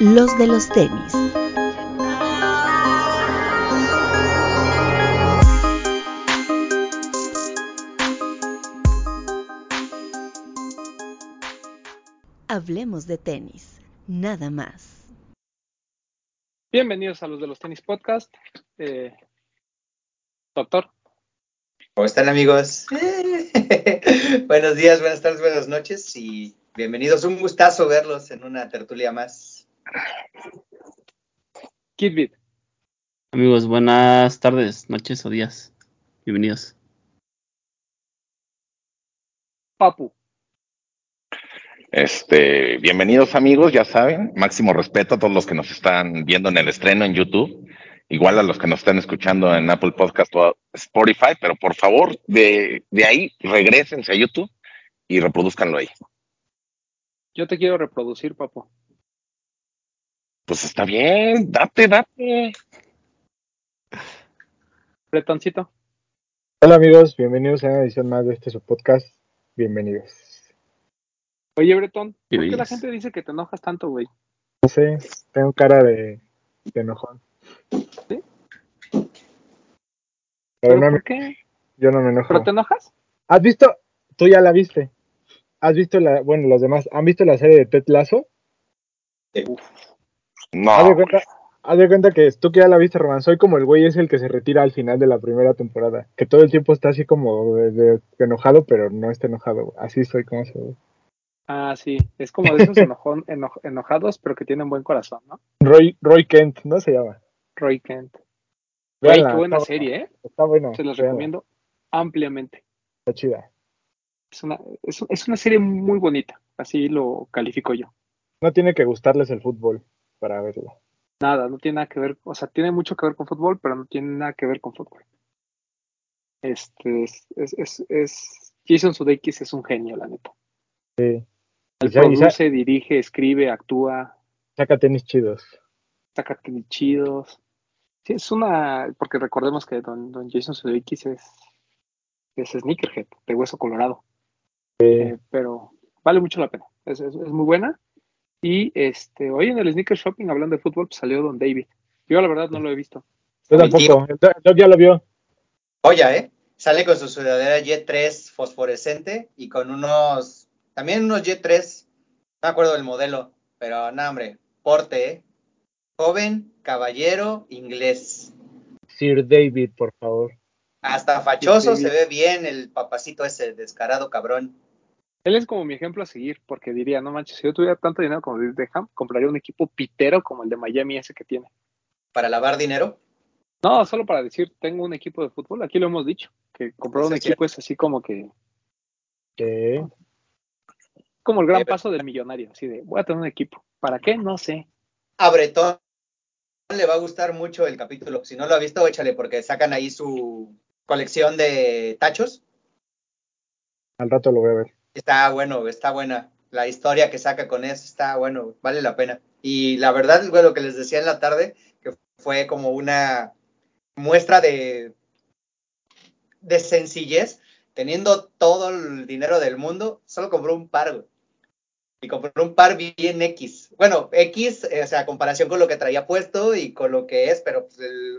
los de los tenis. Hablemos de tenis, nada más. Bienvenidos a los de los tenis podcast. Eh, doctor. ¿Cómo están amigos? Buenos días, buenas tardes, buenas noches y bienvenidos. Un gustazo verlos en una tertulia más. Kidbit. Amigos, buenas tardes, noches o días. Bienvenidos. Papu. Este, bienvenidos amigos, ya saben, máximo respeto a todos los que nos están viendo en el estreno en YouTube, igual a los que nos están escuchando en Apple Podcast o Spotify, pero por favor, de, de ahí regresense a YouTube y reproduzcanlo ahí. Yo te quiero reproducir, papu. Pues está bien, date, date. Bretoncito. Hola amigos, bienvenidos a una edición más de este su podcast. Bienvenidos. Oye, Bretón, ¿por qué la gente dice que te enojas tanto, güey? No sé, tengo cara de, de enojón. ¿Sí? Pero ¿Pero no me- por qué? yo no me enojo. ¿Pero te enojas? ¿Has visto? Tú ya la viste. ¿Has visto la, bueno, los demás, ¿han visto la serie de Ted Lasso? Haz de No, cuenta, haz de cuenta que tú que ya la viste, Román, soy como el güey es el que se retira al final de la primera temporada. Que todo el tiempo está así como de, de- de enojado, pero no está enojado. Así soy como ese güey. Ah, sí. Es como de esos enojón, eno- enojados, pero que tienen buen corazón, ¿no? Roy, Roy Kent, ¿no se llama? Roy Kent. Güey, qué buena está- serie, ¿eh? Está bueno. Se los véanla, recomiendo ampliamente. Está chida. Es una, es, es una serie muy bonita. Así lo califico yo. No tiene que gustarles el fútbol para verla. Nada, no tiene nada que ver, o sea, tiene mucho que ver con fútbol, pero no tiene nada que ver con fútbol. Este es, es, es, es- Jason Sudeikis es un genio, la neta. Sí. Él produce, dirige, escribe, actúa, saca tenis chidos. saca tenis chidos. Sí, es una, porque recordemos que don, don Jason Sudeikis es, es sneakerhead, de hueso colorado. Eh, pero vale mucho la pena. Es, es- es muy buena. Y este, hoy en el sneaker shopping, hablando de fútbol, pues, salió Don David. Yo la verdad no lo he visto. Yo tampoco. El Doc- ya lo vio. Joya, ¿eh? Sale con su sudadera Jet 3 fosforescente y con unos, también unos Jet 3, no me acuerdo del modelo, pero nada, hombre, porte, ¿eh? Joven, caballero, inglés. Sir David, por favor. Hasta fachoso se ve bien el papacito ese descarado cabrón. Él es como mi ejemplo a seguir, porque diría, no manches, si yo tuviera tanto dinero como David Beckham, compraría un equipo pitero como el de Miami ese que tiene. Para lavar dinero. No, solo para decir, tengo un equipo de fútbol, aquí lo hemos dicho, que comprar un equipo es así como que, ¿Qué? como el gran paso del millonario, así de, voy a tener un equipo. ¿Para qué? No sé. A Bretón le va a gustar mucho el capítulo. Si no lo ha visto, échale, porque sacan ahí su colección de tachos. Al rato lo voy a ver. Está bueno, está buena. La historia que saca con eso está bueno, vale la pena. Y la verdad, güey, lo que les decía en la tarde, que fue como una muestra de, de sencillez, teniendo todo el dinero del mundo, solo compró un par. Y compró un par bien X. Bueno, X, eh, o sea, comparación con lo que traía puesto y con lo que es, pero pues,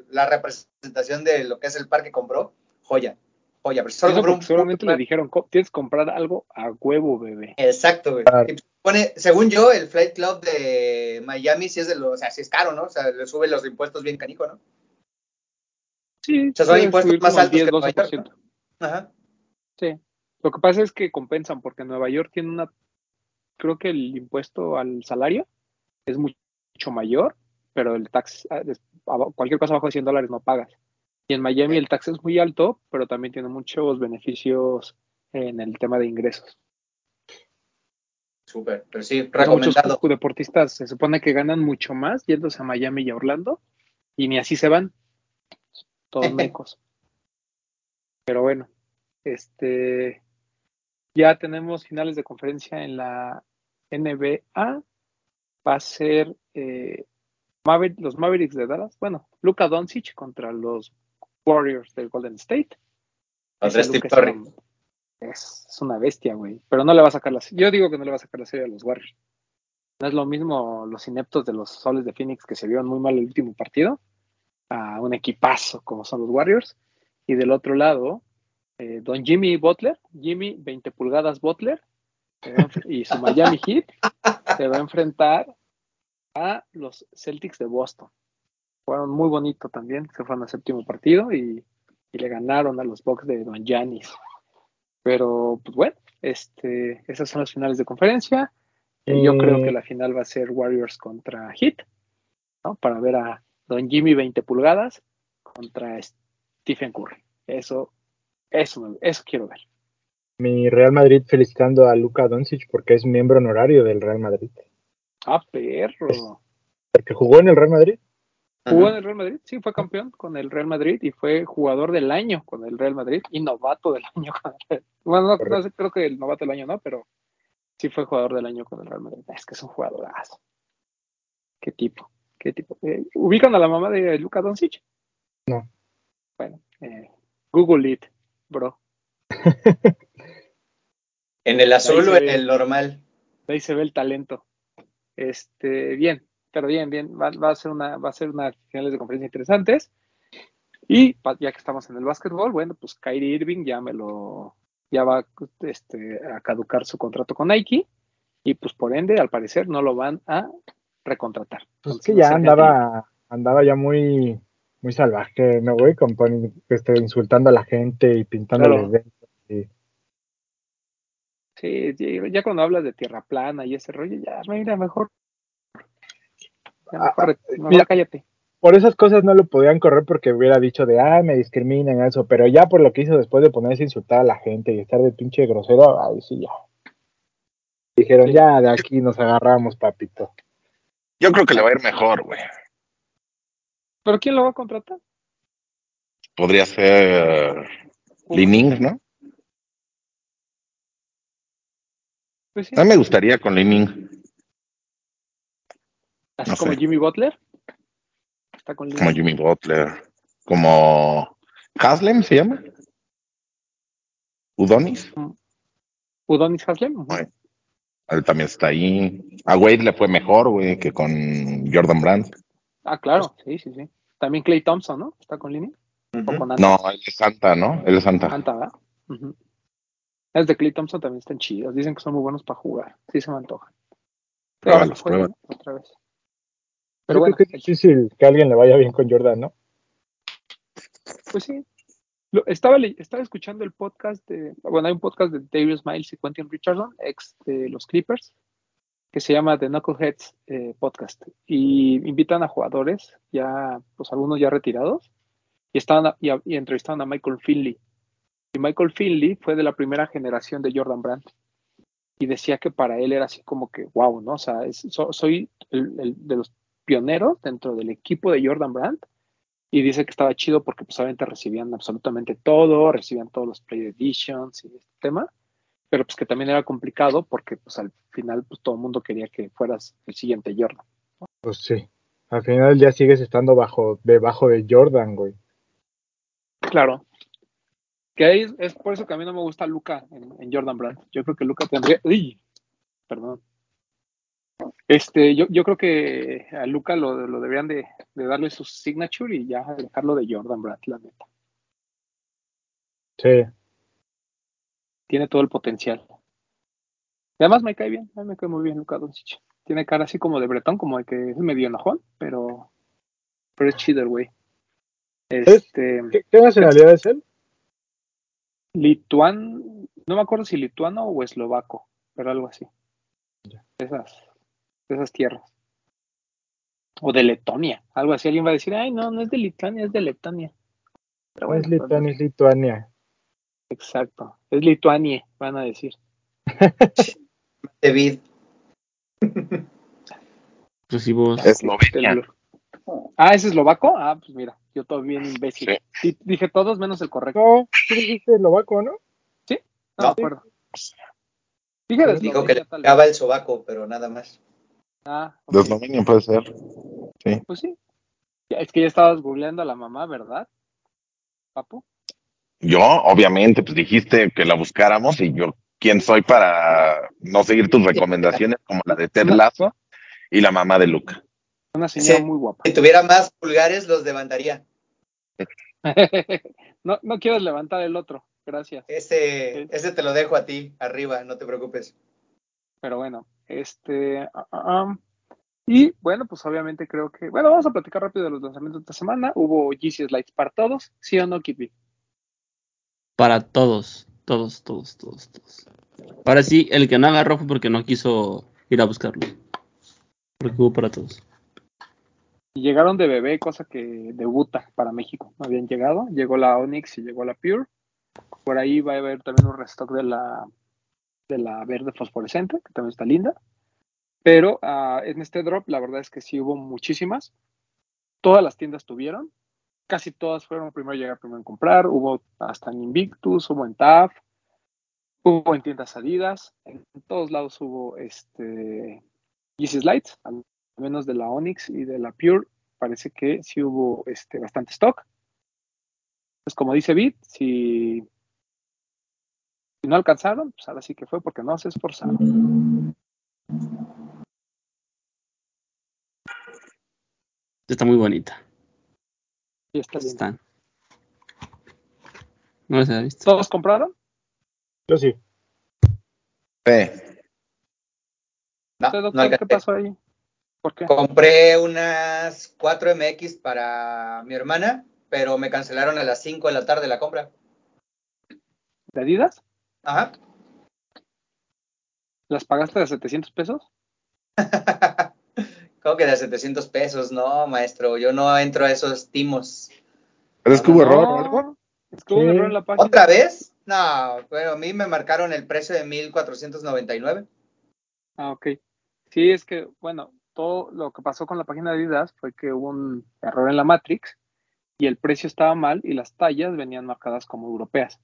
la representación de lo que es el par que compró, joya, joya. Pero solo un puto le dijeron, "Co- tienes que comprar algo a huevo, bebé. Exacto, güey. Claro. Y pone, según yo, el Flight Club de Miami sí es de los, o sea, sí es caro, ¿no? O sea, le sube los impuestos bien canico, ¿no? Sí, sea, son impuestos más altos que 10, Nueva York, 12%. Ajá. Sí. Lo que pasa es que compensan porque Nueva York tiene una, creo que el impuesto al salario es mu- mucho mayor, pero el tax, ah, cualquier cosa abajo de 100 dólares no pagas. Y en Miami el tax es muy alto, pero también tiene muchos beneficios en el tema de ingresos. Súper, pero sí, Por eso Muchos recomendado. deportistas se supone que ganan mucho más yéndose a Miami y a Orlando, y ni así se van. Todos mecos. Pero bueno, este ya tenemos finales de conferencia en la NBA. Va a ser eh, Maver- los Mavericks de Dallas. Bueno, Luka Doncic contra los Warriors del Golden State. Ese Steve Curry. una- Es, es una bestia, güey. Pero no le va a sacar la serie. Yo digo que no le va a sacar la serie a los Warriors. No es lo mismo los ineptos de los soles de Phoenix que se vieron muy mal el último partido a un equipazo como son los Warriors. Y del otro lado, eh, don Jimmy Butler, Jimmy 20 pulgadas Butler, y su Miami Heat se va a enfrentar a los Celtics de Boston. Fueron muy bonito también, se fueron al séptimo partido y, y le ganaron a los Bucks de Don Giannis. Pero, pues bueno, este, esas son las finales de conferencia. Eh, Yo Eh, creo que la final va a ser Warriors contra Heat, ¿no? Para ver a Don Jimmy 20 pulgadas contra Stephen Curry. Eso, eso, eso quiero ver. Mi Real Madrid felicitando a Luka Doncic porque es miembro honorario del Real Madrid. Ah, perro. Porque jugó en el Real Madrid. Jugó en el Real Madrid, sí, fue campeón con el Real Madrid y fue jugador del año con el Real Madrid y novato del año con el Real Bueno, no, no sé, creo que el novato del año no, pero sí fue jugador del año con el Real Madrid. Es que es un jugadorazo. Qué tipo, qué tipo. Eh, ¿Ubican a la mamá de Luka Doncic? No. Bueno, eh, Google it, bro. ¿En el azul o en el normal? De ahí se ve el talento. Este, bien, pero bien, bien. Va, va a ser una, va a ser unas finales de conferencia interesantes. Y ya que estamos en el básquetbol, bueno, pues Kyrie Irving ya me lo, ya va este, a caducar su contrato con Nike. Y pues por ende, al parecer, no lo van a recontratar. Pues Entonces, que ya andaba, andaba ya muy, muy salvaje, ¿no, güey? Con, este, insultando a la gente y pintándole Claro. y- Sí, ya cuando hablas de tierra plana y ese rollo, ya, mira, mejor. Ah, mira. cállate. Por esas cosas no lo podían correr porque hubiera dicho de, ah, me discriminan eso, pero ya por lo que hizo después de ponerse a insultar a la gente y estar de pinche grosero, ahí sí ya. Dijeron, Sí. ya de aquí nos agarramos, papito. Yo creo que le va a ir mejor, güey. ¿Pero quién lo va a contratar? Podría ser Linings, ¿no? Pues sí, A mí me gustaría con Lining, así no como sé. Jimmy Butler. Está con como. Jimmy Butler, como Haslem se llama. Udonis, Udonis Haslem. él también está ahí. A Wade le fue mejor, güey, que con Jordan Brand. Ah, claro, sí, sí, sí. También Clay Thompson, ¿no? Está con Lini. Con Anta. No, él es Santa, ¿no? Él es Santa. Anta, ¿verdad? Las de Clay Thompson también están chidos. Dicen que son muy buenos para jugar. Sí se me antojan. Pruébalos, pruébalos. Otra vez. Pero Yo bueno, creo que es difícil que a alguien le vaya bien con Jordan, ¿no? pues sí. Lo- estaba, estaba escuchando el podcast de. Bueno, hay un podcast de Darius Miles y Quentin Richardson, ex de los Clippers, que se llama The Knuckleheads eh, Podcast. Y invitan a jugadores, ya, pues algunos ya retirados, y, estaban, y, y entrevistaron a Michael Finley. Y Michael Finley fue de la primera generación de Jordan Brand. Y decía que para él era así como que, wow, ¿no? O sea, es- so- soy el, el de los pioneros dentro del equipo de Jordan Brand. Y dice que estaba chido porque pues obviamente recibían absolutamente todo, recibían todos los Play Editions y este tema. Pero pues que también era complicado porque pues al final pues todo el mundo quería que fueras el siguiente Jordan. Pues sí. Al final día sigues estando bajo, debajo de Jordan, güey. Claro. Que ahí es, es por eso que a mí no me gusta Luca en, en Jordan Brand. Yo creo que Luca tendría. ¡Uy! Perdón. Este, yo, yo creo que a Luca lo, lo deberían de, de darle su signature y ya dejarlo de Jordan Brand, la neta. Sí. Tiene todo el potencial. Y además me cae bien, me cae muy bien Luca Doncic. Tiene cara así como de bretón, como de que es medio enojón, pero, pero es chido el güey. Este, ¿Qué, qué nacionalidad es él? lituan, no me acuerdo si lituano o eslovaco, pero algo así. Esas, de esas tierras. O de Letonia, algo así. Alguien va a decir, ay, no, no es de Lituania, es de Letonia. Pero No es Lituania, es Lituania. exacto. Es Lituania, van a decir. David. Explosivos. Eslovenia. Del- Ah, ¿es eslovaco? Ah, pues mira, yo todo bien imbécil. Sí. Di- Dije todos menos el correcto. No, tú dijiste eslovaco, ¿no? No, me No. acuerdo. Dijo que le pegaba el sobaco, pero nada más. Ah, ok. De Eslovenia puede ser. Sí. Pues sí. Es que ya estabas googleando a la mamá, ¿verdad? Papu. Yo, obviamente, pues dijiste que la buscáramos y yo, ¿quién soy para no seguir tus recomendaciones como la de Ted Lasso? y la mamá de Luca. Una señora Sí. muy guapa. Si tuviera más pulgares, los levantaría. no, no quieres levantar el otro, gracias. Ese, ese te lo dejo a ti, arriba, no te preocupes. Pero bueno, este. ah, ah, ah. y bueno, pues obviamente creo que. Bueno, vamos a platicar rápido de los lanzamientos de esta semana. Hubo GC Slides para todos, ¿sí o no, Kitty? Para todos, todos, todos, todos, todos. Ahora sí, el que no agarró fue porque no quiso ir a buscarlo. Porque hubo para todos. Y llegaron de bebé, cosa que debuta para México. No habían llegado. Llegó la Onyx y llegó la Pure. Por ahí va a haber también un restock de la, de la verde fosforescente, que también está linda. Pero ah, en este drop, la verdad es que sí hubo muchísimas. Todas las tiendas tuvieron. Casi todas fueron primero llegar, primero en comprar. Hubo hasta en Invictus, hubo en TAF, hubo en tiendas salidas. En todos lados hubo este Yeezy Slides, al menos de la Onyx y de la Pure. Parece que sí hubo este, bastante stock. Pues como dice Bit, si, si no alcanzaron, pues ahora sí que fue porque no se esforzaron. Está muy bonita. Y está bien. Están. No se ha visto. ¿Todos compraron? Yo sí. Sí. No, ¿Usted, no doctor. ¿Qué pasó ahí? ¿Por qué? Compré unas 4 MX para mi hermana, pero me cancelaron a las 5 de la tarde la compra. ¿De Adidas? Ajá. ¿Las pagaste de 700 pesos? ¿Cómo que de 700 pesos? No, maestro, yo no entro a esos timos. ¿Pero es que hubo No, error o algo? Es que hubo error en la página. ¿Otra vez? No, bueno, a mí me marcaron el precio de 1499. Ah, ok. Sí, es que, bueno, todo lo que pasó con la página de Adidas fue que hubo un error en la Matrix y el precio estaba mal y las tallas venían marcadas como europeas.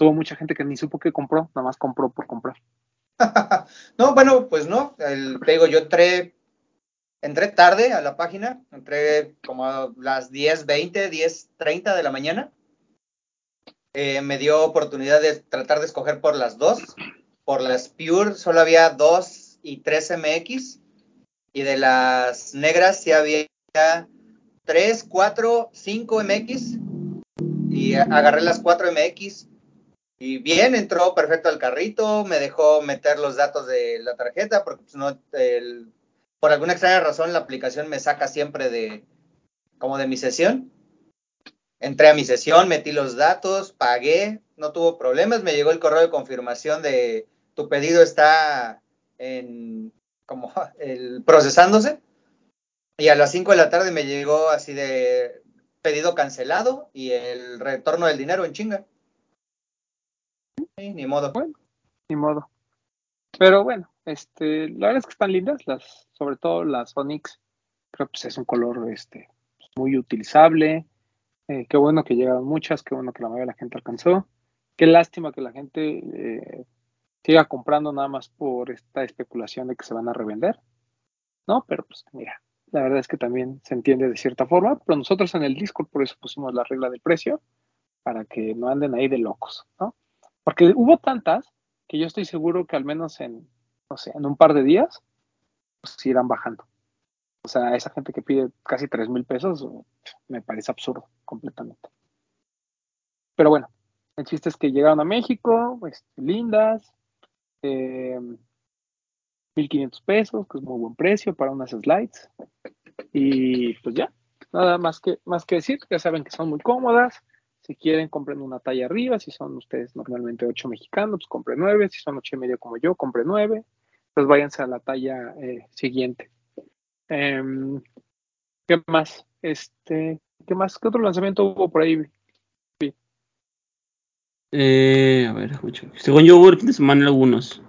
Hubo mucha gente que ni supo que compró, nada más compró por comprar. no, bueno, pues no. El, te digo, yo entré, entré tarde a la página, entré como a las 10.20, 10.30 de la mañana. Eh, me dio oportunidad de tratar de escoger por las dos. Por las Pure solo había dos y tres MX. Y de las negras sí había tres, cuatro, cinco MX. Y agarré las cuatro MX. Y bien, entró perfecto al carrito, me dejó meter los datos de la tarjeta, porque pues, no, el- por alguna extraña razón la aplicación me saca siempre de como de mi sesión. Entré a mi sesión, metí los datos, pagué, no tuvo problemas, me llegó el correo de confirmación de tu pedido está en como el procesándose. Y a las 5 de la tarde me llegó así de pedido cancelado y el retorno del dinero en chinga. Sí, ni modo. Ni modo. Pero bueno, este, la verdad es que están lindas, las, sobre todo las Onyx. Creo que pues, es un color este, muy utilizable. Eh, qué bueno que llegaron muchas, qué bueno que la mayoría de la gente alcanzó. Qué lástima que la gente eh, siga comprando nada más por esta especulación de que se van a revender. No, pero pues mira, la verdad es que también se entiende de cierta forma, pero nosotros en el Discord por eso pusimos la regla del precio, para que no anden ahí de locos, ¿no? Porque hubo tantas que yo estoy seguro que al menos en, no sé, en un par de días, pues irán bajando. O sea, esa gente que pide casi 3 mil pesos, me parece absurdo completamente. Pero bueno, el chiste es que llegaron a México, pues, lindas, eh, 1500 pesos, que es muy buen precio para unas slides. Y pues ya, nada más que, más que decir, ya saben que son muy cómodas. Si quieren, compren una talla arriba. Si son ustedes normalmente 8 mexicanos, pues compren 9. Si son 8 y medio como yo, compren 9. Pues váyanse a la talla eh, siguiente. Em, ¿Qué más? Este, ¿Qué más? ¿Qué otro lanzamiento hubo por ahí? Eh, a ver, escucho. según yo hubo el fin de semana algunos.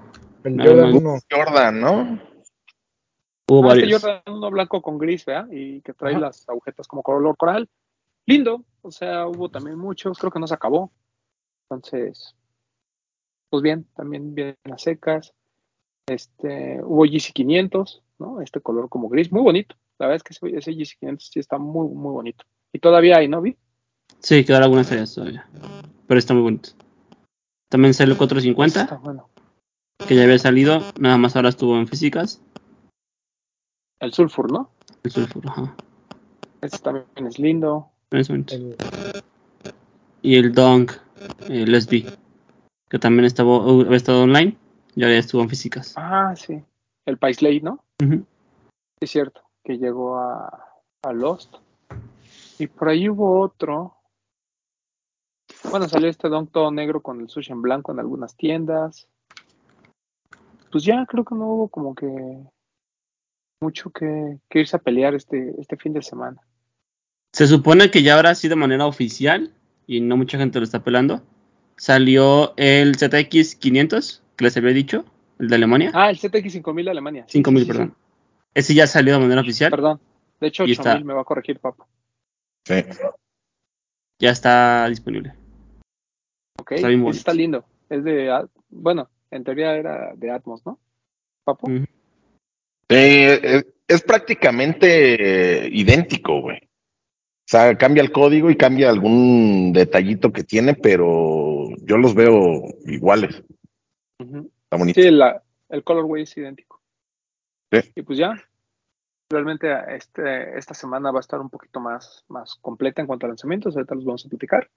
El Jordan. 1. Jordan, ¿no? Hubo Ah, este varios. Jordan uno blanco con gris, ¿verdad? Y que trae Ajá. las agujetas como color coral. Lindo, o sea, hubo también muchos, creo que no se acabó. Entonces, pues bien, también bien las secas. Este, hubo GC 500, ¿no? Este color como gris, muy bonito. La verdad es que ese, ese GC 500 sí está muy, muy bonito. Y todavía hay, ¿no? Vi? Sí, quedaron algunas tallas todavía. Pero está muy bonito. También salió el 450, Está bueno. que ya había salido. Nada más ahora estuvo en físicas. El Sulfur, ¿no? El sulfur, ajá. Este también es lindo. El- Y el Dong, el SB, que también estaba, había estado online y ahora ya estuvo en físicas. Ah, sí. El Paisley, ¿no? Ujú. Es cierto, que llegó a, a Lost. Y por ahí hubo otro. Bueno, salió este Don todo negro con el sushi en blanco en algunas tiendas. Pues ya creo que no hubo como que mucho que, que irse a pelear este, este fin de semana. Se supone que ya ahora sí de manera oficial, y no mucha gente lo está pelando, salió el ZX 500, que les había dicho, el de Alemania. Ah, el ZX 5000 de Alemania. Sí, 5000, sí, sí, perdón. Ese ya salió de manera oficial. Perdón. De hecho, Y está- 8000 me va a corregir, papo. Sí. Ya está disponible. Ok, Está bien lindo. Es de, bueno, en teoría era de Atmos, ¿no? Papo. Ujú. Eh, eh, es prácticamente idéntico, güey. O sea, cambia el código y cambia algún detallito que tiene, pero yo los veo iguales. Ujú. Está bonito. Sí, la, el colorway es idéntico. Sí. Y pues ya, realmente este, esta semana va a estar un poquito más, más completa en cuanto a lanzamientos, ahorita los vamos a platicar.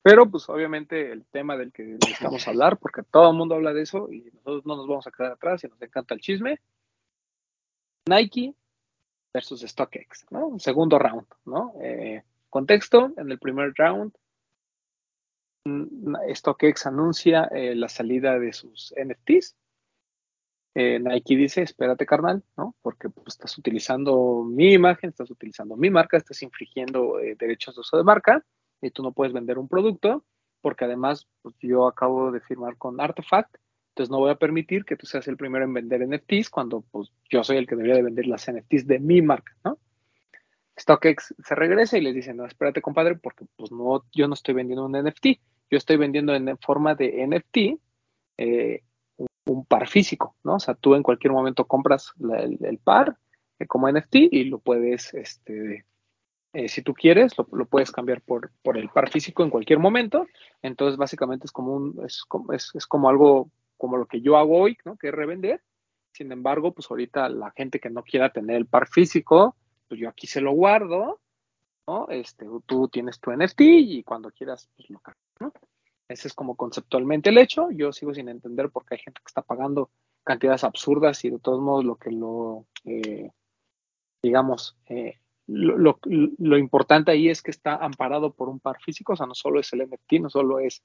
Pero pues obviamente el tema del que necesitamos hablar, porque todo el mundo habla de eso y nosotros no nos vamos a quedar atrás y nos encanta el chisme. Nike versus StockX, ¿no? Un segundo round, ¿no? Eh, contexto, en el primer round, mm, StockX anuncia eh, la salida de sus NFTs. Eh, Nike dice, espérate carnal, ¿no? Porque pues, estás utilizando mi imagen, estás utilizando mi marca, estás infringiendo derechos de uso de marca y tú no puedes vender un producto porque además pues, yo acabo de firmar con Artifact, entonces no voy a permitir que tú seas el primero en vender NFTs cuando pues yo soy el que debería de vender las NFTs de mi marca, ¿no? StockX se regresa y les dice, no, espérate compadre, porque pues no, yo no estoy vendiendo un NFT, yo estoy vendiendo en forma de NFT eh, un, par físico, ¿no? O sea, tú en cualquier momento compras el par eh, como NFT y lo puedes, este, eh, si tú quieres, lo, lo puedes cambiar por, por el par físico en cualquier momento. Entonces, básicamente es como un, es como, es, es como algo como lo que yo hago hoy, ¿no? Que es revender. Sin embargo, pues ahorita la gente que no quiera tener el par físico, pues yo aquí se lo guardo, ¿no? Este, tú tienes tu NFT y cuando quieras, pues lo cambias, ¿no? Ese es como conceptualmente el hecho. Yo sigo sin entender por qué hay gente que está pagando cantidades absurdas y de todos modos lo que lo, eh, digamos, eh, lo, lo, importante ahí es que está amparado por un par físico, o sea, no solo es el NFT, no solo es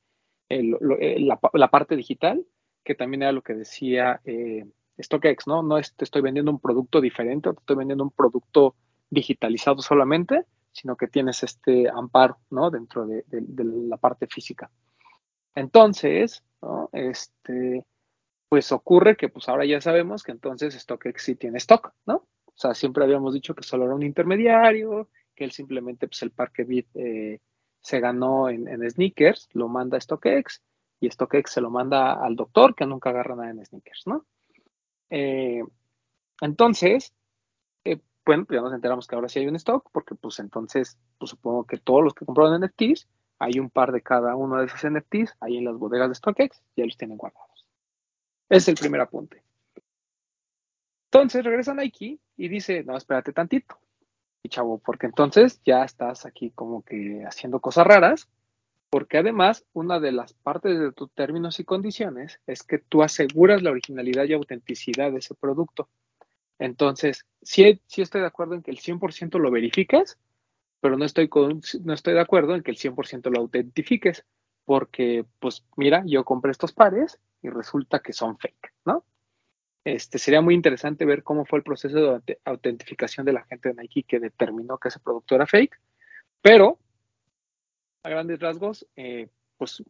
la, la, parte digital, que también era lo que decía eh, StockX, ¿no? No te estoy vendiendo un producto diferente te estoy vendiendo un producto digitalizado solamente, sino que tienes este amparo, ¿no? Dentro de, de, de la parte física. Entonces, ¿no? Este, pues ocurre que pues ahora ya sabemos que entonces StockX sí tiene stock, ¿no? O sea, siempre habíamos dicho que solo era un intermediario, que él simplemente, pues el parque Bit eh, se ganó en, en, sneakers, lo manda a StockX y StockX se lo manda al doctor que nunca agarra nada en sneakers, ¿no? Eh, entonces, eh, bueno, pues ya nos enteramos que ahora sí hay un stock, porque pues entonces, pues supongo que todos los que compraron NFTs, hay un par de cada uno de esos NFTs ahí en las bodegas de StockX, ya los tienen guardados. Es el primer apunte. Entonces regresa Nike y dice, no, espérate tantito. Y chavo, porque entonces ya estás aquí como que haciendo cosas raras, porque además una de las partes de tus términos y condiciones es que tú aseguras la originalidad y autenticidad de ese producto. Entonces, sí, sí estoy de acuerdo en que el 100% lo verifiques, pero no estoy, no estoy de acuerdo en que el 100% lo autentifiques, porque, pues mira, yo compré estos pares y resulta que son fake, ¿no? Este, sería muy interesante ver cómo fue el proceso de autentificación de la gente de Nike que determinó que ese producto era fake, pero a grandes rasgos, eh, pues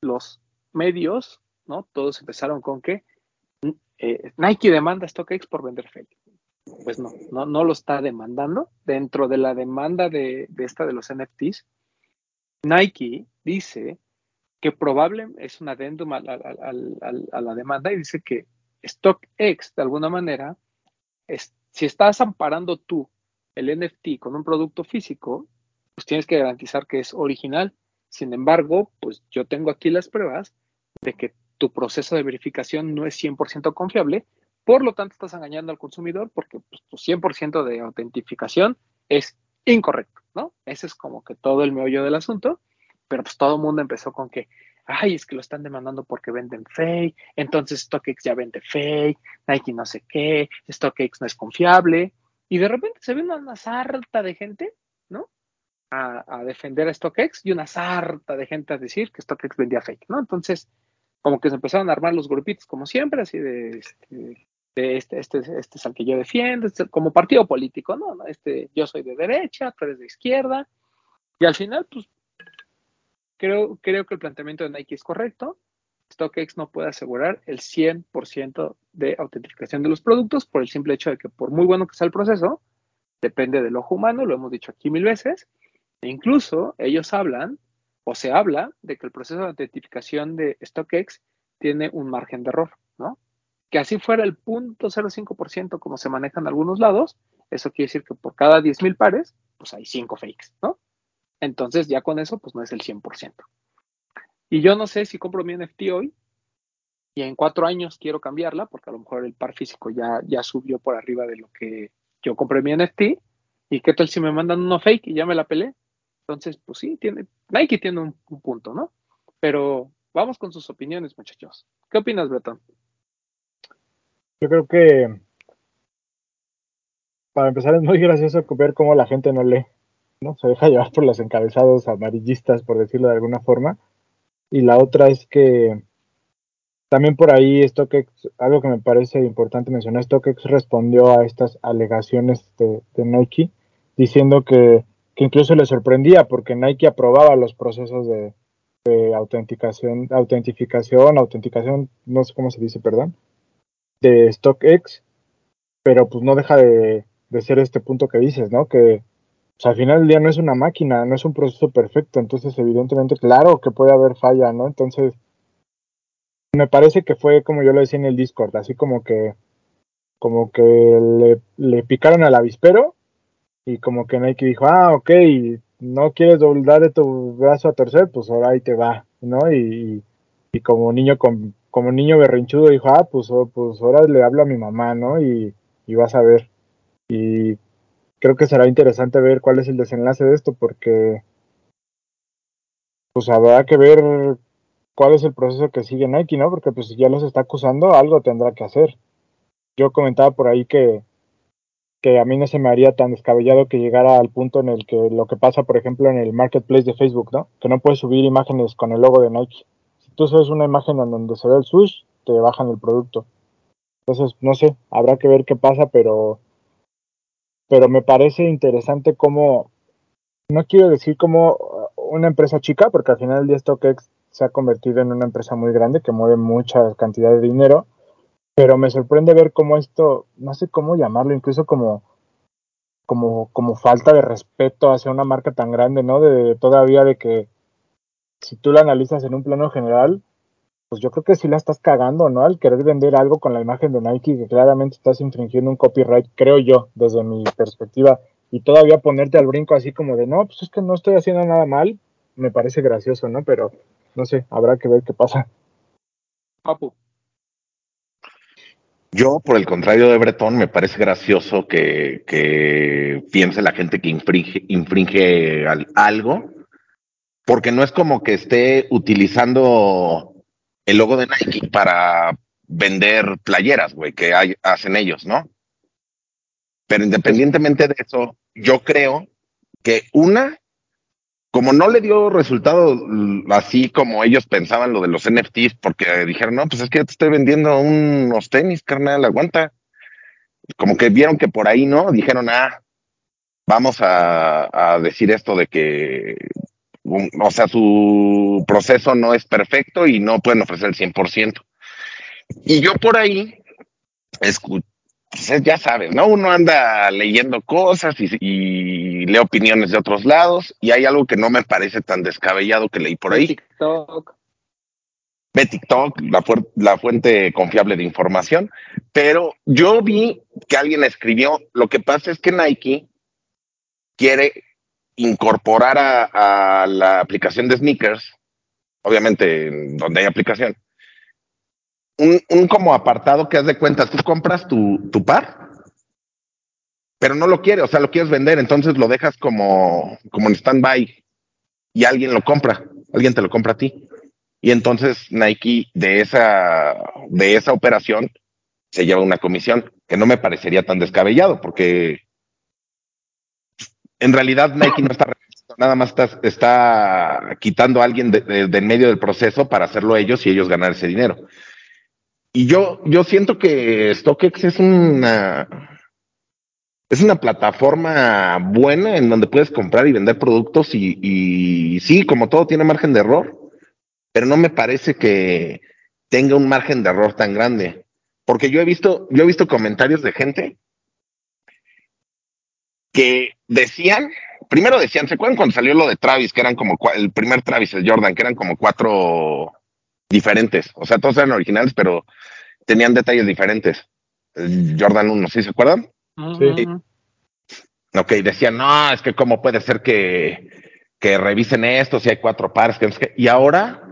los medios, ¿no? Todos empezaron con que eh, Nike demanda a StockX por vender fake. Pues no, no, no lo está demandando. Dentro de la demanda de, de esta de los NFTs, Nike dice que probable es un adendum a, a, a, la demanda y dice que StockX, de alguna manera, es, si estás amparando tú el NFT con un producto físico, pues tienes que garantizar que es original. Sin embargo, pues yo tengo aquí las pruebas de que tu proceso de verificación no es 100% confiable Por lo tanto, estás engañando al consumidor porque pues, tu 100% de autentificación es incorrecto, ¿no? Ese es como que todo el meollo del asunto, pero pues todo el mundo empezó con que, ay, es que lo están demandando porque venden fake, entonces StockX ya vende fake, Nike no sé qué, StockX no es confiable, y de repente se ve una, sarta de gente, ¿no? A, a, defender a StockX y una sarta de gente a decir que StockX vendía fake, ¿no? Entonces, como que se empezaron a armar los grupitos como siempre, así de, este, este, este, este es al que yo defiendo, este, como partido político, ¿no? Este, yo soy de derecha, tú eres de izquierda, y al final, pues, creo, creo que el planteamiento de Nike es correcto. StockX no puede asegurar el 100% de autentificación de los productos por el simple hecho de que por muy bueno que sea el proceso, depende del ojo humano, lo hemos dicho aquí mil veces, incluso ellos hablan o se habla de que el proceso de autentificación de StockX tiene un margen de error, ¿no? Que así fuera el 0.05% como se maneja en algunos lados, eso quiere decir que por cada 10.000 pares, pues hay 5 fakes, ¿no? Entonces ya con eso, pues no es el 100%. Y yo no sé si compro mi NFT hoy y en cuatro años quiero cambiarla, porque a lo mejor el par físico ya, ya subió por arriba de lo que yo compré mi NFT. ¿Y qué tal si me mandan uno fake y ya me la pelé? Entonces, pues sí, tiene, Nike tiene un, un punto, ¿no? Pero vamos con sus opiniones, muchachos. ¿Qué opinas, Bretón? Yo creo que para empezar es muy gracioso ver cómo la gente no lee, ¿no? Se deja llevar por los encabezados amarillistas, por decirlo de alguna forma. Y la otra es que también por ahí StockX, algo que me parece importante mencionar, StockX respondió a estas alegaciones de, de Nike diciendo que, que, incluso le sorprendía porque Nike aprobaba los procesos de, autenticación, autentificación, autenticación, no sé cómo se dice, perdón, de StockX, pero pues no deja de, ser este punto que dices, ¿no? Que pues, al final del día no es una máquina, no es un proceso perfecto, entonces evidentemente, claro que puede haber falla, ¿no? Entonces, me parece que fue como yo lo decía en el Discord, así como que como que le, le picaron al avispero y como que Nike dijo, ah, ok, no quieres doblar tu brazo a torcer, pues ahora ahí te va, ¿no? Y, y como niño con, como niño berrinchudo dijo, ah, pues, pues ahora le hablo a mi mamá, ¿no? Y, y vas a ver. Y creo que será interesante ver cuál es el desenlace de esto, porque pues habrá que ver cuál es el proceso que sigue Nike, ¿no? Porque pues si ya los está acusando, algo tendrá que hacer. Yo comentaba por ahí que, que a mí no se me haría tan descabellado que llegara al punto en el que lo que pasa, por ejemplo, en el marketplace de Facebook, ¿no? Que no puedes subir imágenes con el logo de Nike. Si tú subes una imagen en donde se ve el swoosh, te bajan el producto. Entonces, no sé, habrá que ver qué pasa, pero pero me parece interesante cómo, no quiero decir como una empresa chica, porque al final el día StockX se ha convertido en una empresa muy grande que mueve mucha cantidad de dinero, pero me sorprende ver cómo esto, no sé cómo llamarlo, incluso como, como, como falta de respeto hacia una marca tan grande, ¿no? De todavía de que si tú la analizas en un plano general, pues yo creo que sí la estás cagando, ¿no? Al querer vender algo con la imagen de Nike, que claramente estás infringiendo un copyright, creo yo, desde mi perspectiva, y todavía ponerte al brinco así como de, no, pues es que no estoy haciendo nada mal, me parece gracioso, ¿no? Pero, no sé, habrá que ver qué pasa. Papu. Yo, por el contrario de Bretón, me parece gracioso que, piense la gente que infringe, infringe al, algo, porque no es como que esté utilizando el logo de Nike para vender playeras, güey, que hay, hacen ellos, ¿no? Pero independientemente de eso, yo creo que una, como no le dio resultado así como ellos pensaban lo de los NFTs, porque dijeron, no, pues es que te estoy vendiendo unos tenis, carnal, aguanta. Como que vieron que por ahí, ¿no? Dijeron, ah, vamos a, decir esto de que o sea, su proceso no es perfecto y no pueden ofrecer el 100%. Y yo por ahí, escucho, pues ya sabes, ¿no? Uno anda leyendo cosas y, y, lee opiniones de otros lados y hay algo que no me parece tan descabellado que leí por ahí. TikTok. Ve TikTok, la, fu la fuente confiable de información, pero yo vi que alguien escribió, lo que pasa es que Nike quiere incorporar a, a, la aplicación de sneakers, obviamente donde hay aplicación, un, como apartado que haz de cuenta, tú compras tu, tu par, pero no lo quieres, o sea, lo quieres vender, entonces lo dejas como, como en stand-by y alguien lo compra, alguien te lo compra a ti. Y entonces Nike de esa, de esa operación se lleva una comisión, que no me parecería tan descabellado, porque en realidad Nike no está nada más está, está quitando a alguien de en medio del proceso para hacerlo ellos y ellos ganar ese dinero. Y yo, yo siento que StockX es una, es una plataforma buena en donde puedes comprar y vender productos y, sí, como todo tiene margen de error, pero no me parece que tenga un margen de error tan grande. Porque yo he visto, yo he visto comentarios de gente que decían, primero decían, ¿se acuerdan cuando salió lo de Travis, que eran como el primer Travis, el Jordan, que eran como cuatro diferentes? O sea, todos eran originales, pero tenían detalles diferentes. El Jordan 1, ¿sí se acuerdan? Sí. Ok, decían, no, es que cómo puede ser que, que revisen esto si hay cuatro pares, que no sé qué. Y ahora,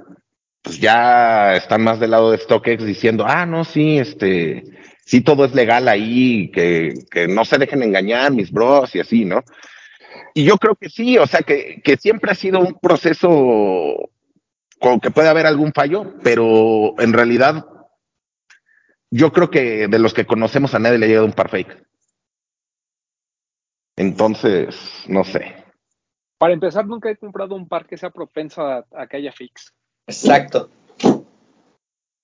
pues ya están más del lado de StockX diciendo, ah, no, sí, este, sí todo es legal ahí, que, que no se dejen engañar mis bros y así, ¿no? Y yo creo que sí, o sea, que, que siempre ha sido un proceso con que puede haber algún fallo, pero en realidad yo creo que de los que conocemos a nadie le ha llegado un par fake. Entonces, no sé. Para empezar, nunca he comprado un par que sea propenso a, a que haya fix. Exacto.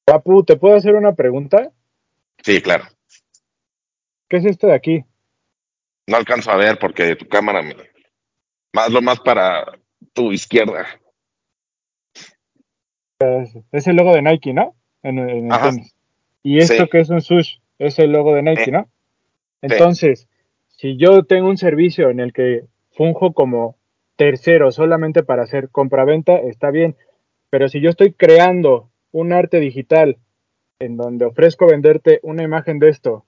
Papu, ¿te puedo hacer una pregunta? Sí, claro. ¿Qué es esto de aquí? No alcanzo a ver porque tu cámara me... Más lo más para tu izquierda. Es, el logo de Nike, ¿no? En, en el tenis. Y esto Sí. que es un sush es el logo de Nike. ¿no? Entonces, si yo tengo un servicio en el que funjo como tercero solamente para hacer compraventa, está bien. Pero si yo estoy creando un arte digital en donde ofrezco venderte una imagen de esto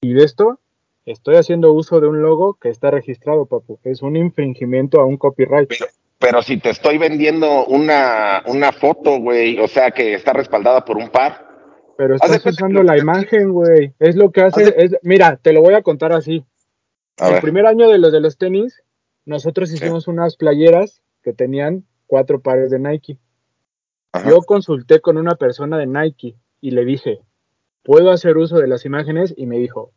y de esto, estoy haciendo uso de un logo que está registrado, papu. Es un infringimiento a un copyright. Pero, pero si te estoy vendiendo una, una foto, güey, o sea que está respaldada por un par. Pero estás usando la imagen, güey. Es lo que hace. Es- mira, te lo voy a contar así. A el ver. primer año de los de los tenis, nosotros Sí. hicimos unas playeras que tenían cuatro pares de Nike. Ajá. Yo consulté con una persona de Nike y le dije, ¿puedo hacer uso de las imágenes? Y me dijo,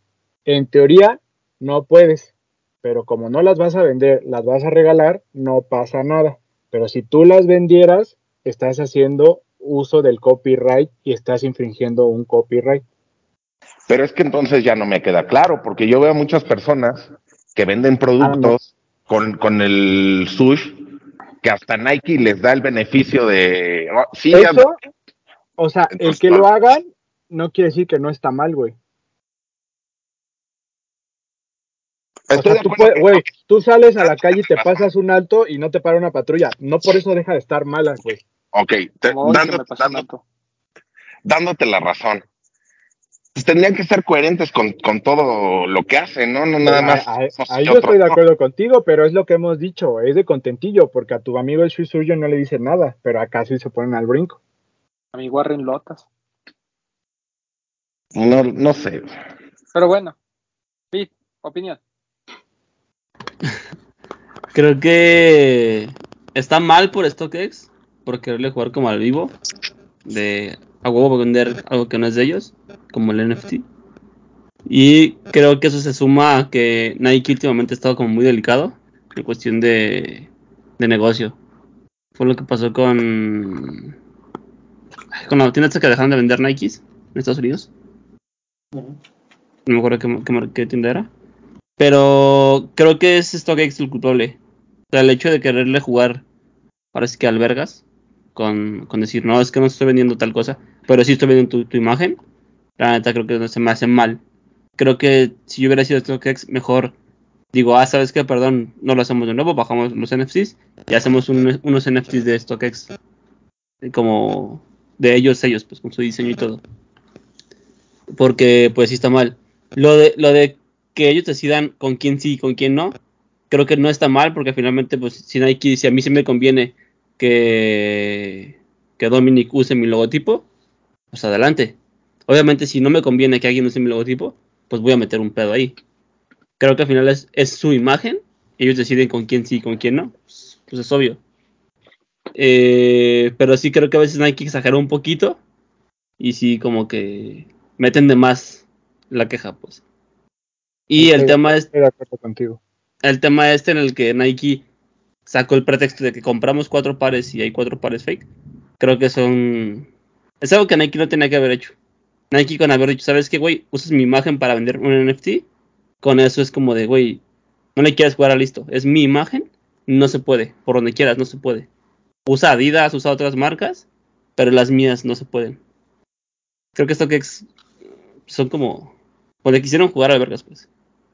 en teoría no puedes, pero como no las vas a vender, las vas a regalar, no pasa nada. Pero si tú las vendieras, estás haciendo uso del copyright y estás infringiendo un copyright. Pero es que entonces ya no me queda claro, porque yo veo a muchas personas que venden productos con, con el sush, que hasta Nike les da el beneficio de... oh, sí, Eso, o sea, el que no. lo hagan no quiere decir que no está mal, güey. O estoy sea, de tú, puedes- güey, tú sales a la calle y te pasas un alto y no te para una patrulla. No por eso deja de estar mala, güey. Ok, te- Como hoy que dando- me pasó un dando- alto. dándote la razón. Pues tendrían que ser coherentes con, con todo lo que hacen, ¿no? No nada más. Ahí yo estoy de ¿no? acuerdo contigo, pero es lo que hemos dicho, es de contentillo, porque a tu amigo el Shui suyo no le dice nada, pero acá sí se ponen al brinco. A mi Warren Lotas. No, no sé. Pero bueno. Sí, opinión. Creo que está mal por StockX, por quererle jugar como al vivo, de a huevo vender algo que no es de ellos, como el NFT. Y creo que eso se suma a que Nike últimamente ha estado como muy delicado en cuestión de, de negocio. Fue lo que pasó con, con la tienda que dejaron de vender Nikes en Estados Unidos. No me acuerdo qué, qué qué tienda era. Pero creo que es StockX el culpable. Sea, el hecho de quererle jugar, sí que albergas, con, con decir, no, es que no estoy vendiendo tal cosa, pero sí estoy vendiendo tu, imagen. La neta creo que no se me hace mal. Creo que si yo hubiera sido StockX, mejor digo, ah, ¿sabes qué? Perdón, no lo hacemos de nuevo, bajamos los NFTs y hacemos un- unos NFTs de StockX. Como de ellos, ellos, pues con su diseño y todo. Porque pues sí está mal. Lo de, lo de que ellos decidan con quién sí y con quién no, creo que no está mal porque finalmente pues si Nike dice a mí sí me conviene que, que Dominic use mi logotipo, pues adelante. Obviamente, si no me conviene que alguien use mi logotipo, pues voy a meter un pedo ahí. Creo que al final es, es su imagen, ellos deciden con quién sí y con quién no, pues, pues es obvio. Eh, pero sí creo que a veces Nike exagera un poquito y sí como que meten de más la queja, pues. Y el tema es Estoy de acuerdo contigo. El tema este en el que Nike sacó el pretexto de que compramos cuatro pares y hay cuatro pares fake, creo que son... Es algo que Nike no tenía que haber hecho. Nike con haber dicho, ¿sabes qué, güey? Usas mi imagen para vender un NFT. Con eso es como de, güey, no le quieras jugar a listo. Es mi imagen, no se puede. Por donde quieras, no se puede. Usa Adidas, usa otras marcas, pero las mías no se pueden. Creo que esto que es- son como... Pues le quisieron jugar a vergas, pues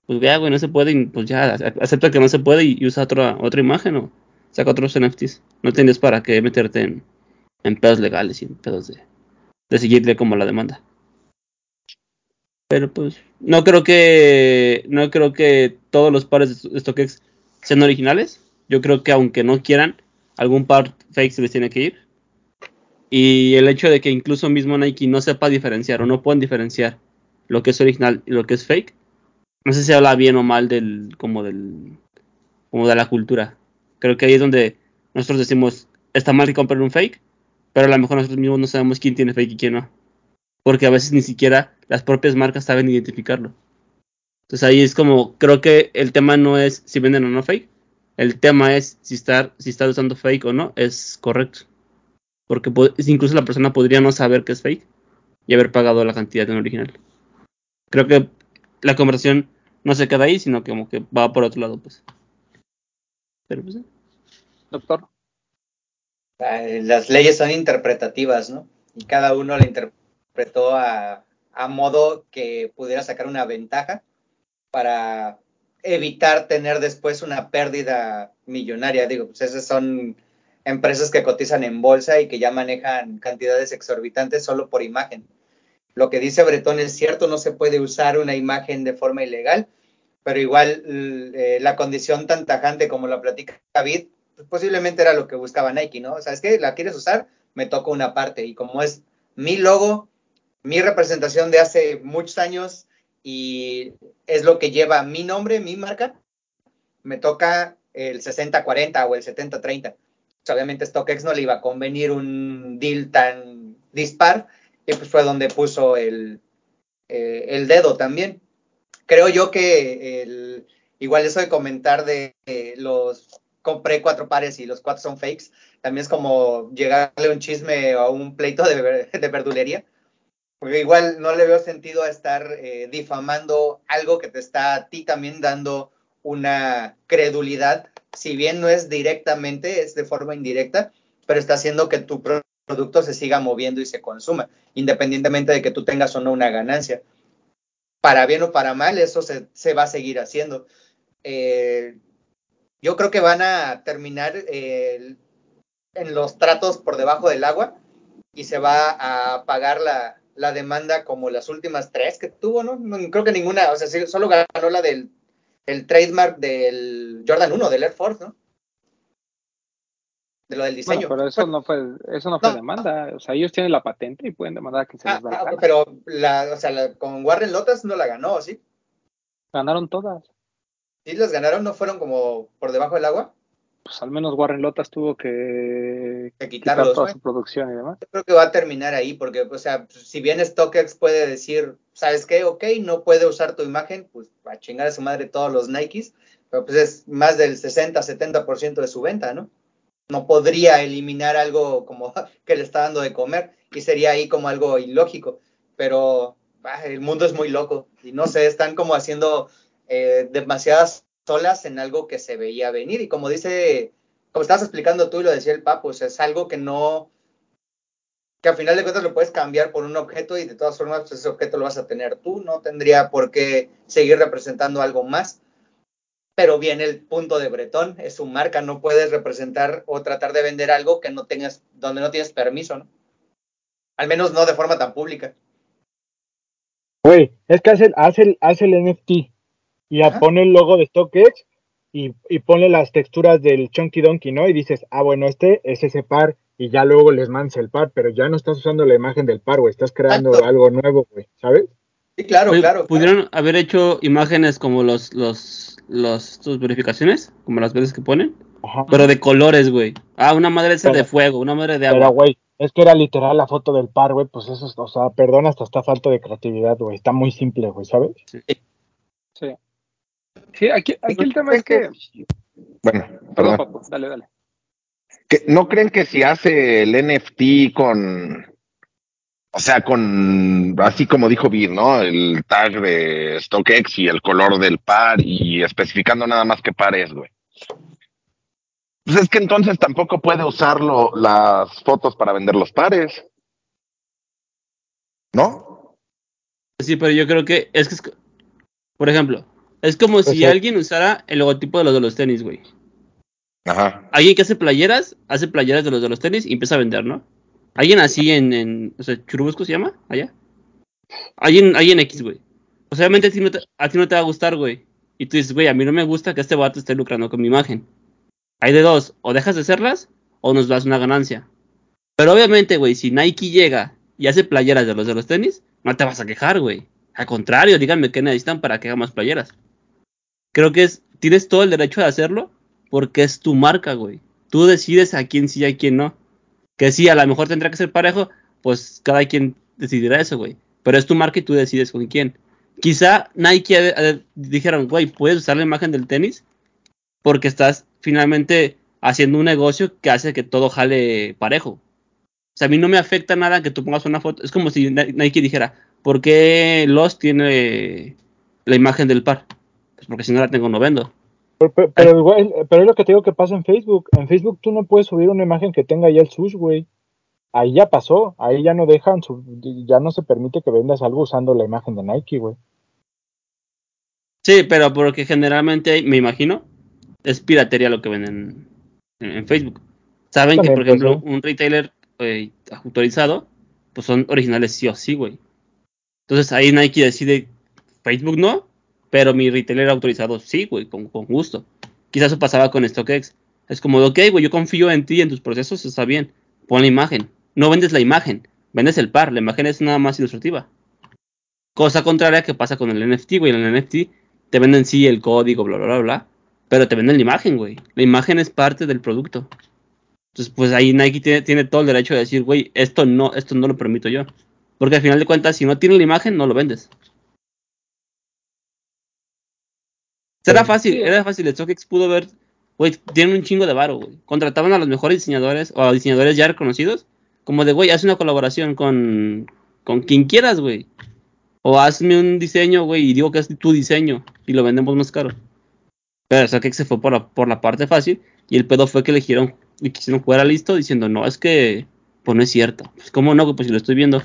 pues ya, güey, no se puede, y pues ya, acepta que no se puede y, y usa otra, otra imagen o saca otros NFTs. No tienes para qué meterte en, en pedos legales y en pedos de, de seguirle como la demanda. Pero pues, no creo que, no creo que todos los pares de StockX sean originales. Yo creo que aunque no quieran, algún par fake se les tiene que ir. Y el hecho de que incluso mismo Nike no sepa diferenciar o no puedan diferenciar lo que es original y lo que es fake, no sé si habla bien o mal del como del como de la cultura. Creo que ahí es donde nosotros decimos está mal que compren un fake, pero a lo mejor nosotros mismos no sabemos quién tiene fake y quién no, porque a veces ni siquiera las propias marcas saben identificarlo. Entonces ahí es como creo que el tema no es si venden o no fake, el tema es si estar si está usando fake o no es correcto, porque po- incluso la persona podría no saber que es fake y haber pagado la cantidad de un original. Creo que la conversación no se queda ahí, sino que como que va por otro lado, pues. Pero pues. Doctor, Eh, Las leyes son interpretativas, ¿no? Y cada uno la interpretó a, a modo que pudiera sacar una ventaja para evitar tener después una pérdida millonaria. Digo, pues esas son empresas que cotizan en bolsa y que ya manejan cantidades exorbitantes solo por imagen. Lo que dice Bretón es cierto, no se puede usar una imagen de forma ilegal, pero igual eh, la condición tan tajante como la platica David, pues posiblemente era lo que buscaba Nike, ¿no? O sea, es que la quieres usar, me toca una parte y como es mi logo, mi representación de hace muchos años y es lo que lleva mi nombre, mi marca, me toca el 60-40 o el 70-30. O sea, obviamente StockX no le iba a convenir un deal tan dispar y pues fue donde puso el, eh, el dedo también. Creo yo que el, igual eso de comentar de eh, los compré cuatro pares y los cuatro son fakes, también es como llegarle un chisme a un pleito de, de verdulería. Porque igual no le veo sentido a estar eh, difamando algo que te está a ti también dando una credulidad, si bien no es directamente, es de forma indirecta, pero está haciendo que tu pro- producto se siga moviendo y se consuma, independientemente de que tú tengas o no una ganancia. Para bien o para mal, eso se, se va a seguir haciendo. Eh, yo creo que van a terminar eh, en los tratos por debajo del agua y se va a pagar la, la demanda como las últimas tres que tuvo, ¿no? Creo que ninguna, o sea, solo ganó la del el trademark del Jordan 1, del Air Force, ¿no? De lo del diseño. bueno, pero eso no fue, eso no fue No. demanda. O sea, ellos tienen la patente y pueden demandar a quien se Ah, les da la ah, pero la, o sea, la- con Warren Lotas no la ganó, ¿sí? Ganaron todas. Sí las ganaron, no fueron como por debajo del agua. Pues al menos Warren Lotas tuvo que Que quitar quitarlos, toda ¿no? su producción y demás. Yo creo que va a terminar ahí, porque, o sea, si bien StockX puede decir, ¿sabes qué? Ok, no puede usar tu imagen, pues a chingar a su madre todos los Nikes, pero pues es más del 60-70% de su venta, ¿no? No podría eliminar algo como que le está dando de comer y sería ahí como algo ilógico, pero el mundo es muy loco y no sé, están como haciendo eh, demasiadas olas en algo que se veía venir y como dice, como estabas explicando tú y lo decía el Papo, o sea, es algo que no, que al final de cuentas lo puedes cambiar por un objeto y de todas formas pues, ese objeto lo vas a tener tú, no tendría por qué seguir representando algo más. Pero viene el punto de Bretón, es su marca, no puedes representar o tratar de vender algo que no tengas, donde no tienes permiso, ¿no? Al menos no de forma tan pública. Güey, es que hace, el- hace, hace el NFT y Ajá. pone el logo de StockX y, y pone las texturas del Chunky Donkey, ¿no? Y dices, ah, bueno, este es ese par y ya luego les mandas el par, pero ya no estás usando la imagen del par, güey, estás creando Exacto. algo nuevo, güey, ¿sabes? Sí, claro, Oye, claro. Pudieron haber hecho imágenes como los, los, los, tus verificaciones, como las veces que ponen, Ajá. pero de colores, güey. Ah, una madre esa de Pero- fuego, una madre de Pero, agua. güey, es que era literal la foto del par, güey, pues eso, es- o sea, perdón, hasta está falta de creatividad, güey, está muy simple, güey, ¿sabes? Sí. Sí, aquí, aquí el tema es que. Bueno, Perdón, perdón. Papu, dale, dale. que no creen que si hace el NFT con, o sea, con, así como dijo Vir, ¿no? El tag de StockX y el color del par y especificando nada más qué par es, güey. Pues es que entonces tampoco puede usarlo las fotos para vender los pares. ¿No? Sí, pero yo creo que es que, es, por ejemplo, es como si alguien usara el logotipo de los de los tenis, güey. Ajá. Alguien que hace playeras, hace playeras de los de los tenis y empieza a vender, ¿no? Alguien así en, en o sea, Churubusco se llama, allá. Alguien, alguien X, güey. Pues obviamente a ti, no te, a ti no te va a gustar, güey. Y tú dices, güey, a mí no me gusta que este vato esté lucrando con mi imagen. Hay de dos, o dejas de hacerlas o nos das una ganancia. Pero obviamente, güey, si Nike llega y hace playeras de los de los tenis, no te vas a quejar, güey. Al contrario, díganme qué necesitan para que haga más playeras. Creo que es, tienes todo el derecho de hacerlo porque es tu marca, güey. Tú decides a quién sí y a quién no. Que sí, a lo mejor tendrá que ser parejo, pues cada quien decidirá eso, güey. Pero es tu marca y tú decides con quién. Quizá Nike de- dijeron, güey, puedes usar la imagen del tenis porque estás finalmente haciendo un negocio que hace que todo jale parejo. O sea, a mí no me afecta nada que tú pongas una foto. Es como si Ni- Nike dijera, ¿por qué Lost tiene la imagen del par? Pues porque si no la tengo no vendo. Pero, pero, pero, güey, pero es lo que te digo que pasa en Facebook. En Facebook tú no puedes subir una imagen que tenga ya el sush, güey. Ahí ya pasó, ahí ya no dejan, su- ya no se permite que vendas algo usando la imagen de Nike, güey. Sí, pero porque generalmente, me imagino, es piratería lo que venden en, en Facebook. Saben que, por pues, ejemplo, un retailer eh, autorizado, pues son originales sí o sí, güey. Entonces ahí Nike decide, Facebook no, pero mi retailer autorizado sí, güey, con, con gusto. Quizás eso pasaba con StockX. Es como, ok, güey, yo confío en ti en tus procesos, está bien. Pon la imagen. No vendes la imagen, vendes el par. La imagen es nada más ilustrativa. Cosa contraria que pasa con el NFT, güey. En el NFT te venden sí el código, bla, bla, bla, bla. Pero te venden la imagen, güey. La imagen es parte del producto. Entonces, pues ahí Nike tiene, tiene todo el derecho de decir, güey, esto no, esto no lo permito yo. Porque al final de cuentas, si no tiene la imagen, no lo vendes. Será Sí. fácil, era fácil. El StockX pudo ver, güey, tienen un chingo de varo, güey. Contrataban a los mejores diseñadores o a diseñadores ya reconocidos. Como de, güey, haz una colaboración con, con quien quieras, güey. O hazme un diseño, güey, y digo que es tu diseño y lo vendemos más caro. Pero StockX se fue por la, por la parte fácil y el pedo fue que eligieron y quisieron jugar a listo diciendo, no, es que, pues no es cierto. Pues, ¿cómo no? Pues si lo estoy viendo.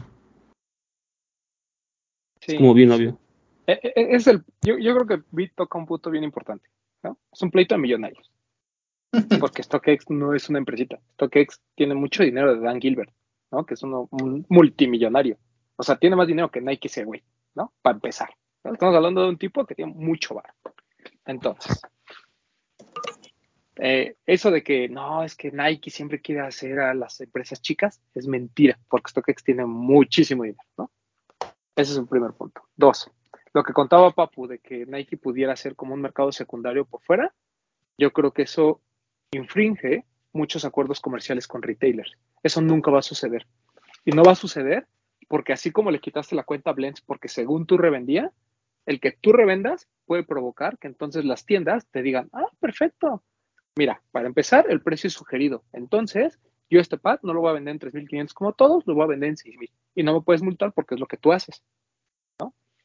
Sí. Es como bien obvio. Eh, eh, Es el, yo, yo creo que Bit toca un punto bien importante. ¿no? Es un pleito de millonarios. Porque StockX no es una empresita. StockX tiene mucho dinero de Dan Gilbert, ¿no? Que es uno, un multimillonario. O sea, tiene más dinero que Nike ese güey, ¿no? Para empezar. ¿no? Estamos hablando de un tipo que tiene mucho bar. Entonces, eh, eso de que no, es que Nike siempre quiere hacer a las empresas chicas, es mentira, porque StockX tiene muchísimo dinero, ¿no? Ese es un primer punto. Dos, lo que contaba Papu de que Nike pudiera ser como un mercado secundario por fuera, yo creo que eso infringe muchos acuerdos comerciales con retailers. Eso nunca va a suceder. Y no va a suceder porque así como le quitaste la cuenta a Blends porque según tú revendía, el que tú revendas puede provocar que entonces las tiendas te digan, ah, perfecto. Mira, para empezar, el precio es sugerido. Entonces, yo este pad no lo voy a vender en 3.500 como todos, lo voy a vender en 6.000. Y no me puedes multar porque es lo que tú haces.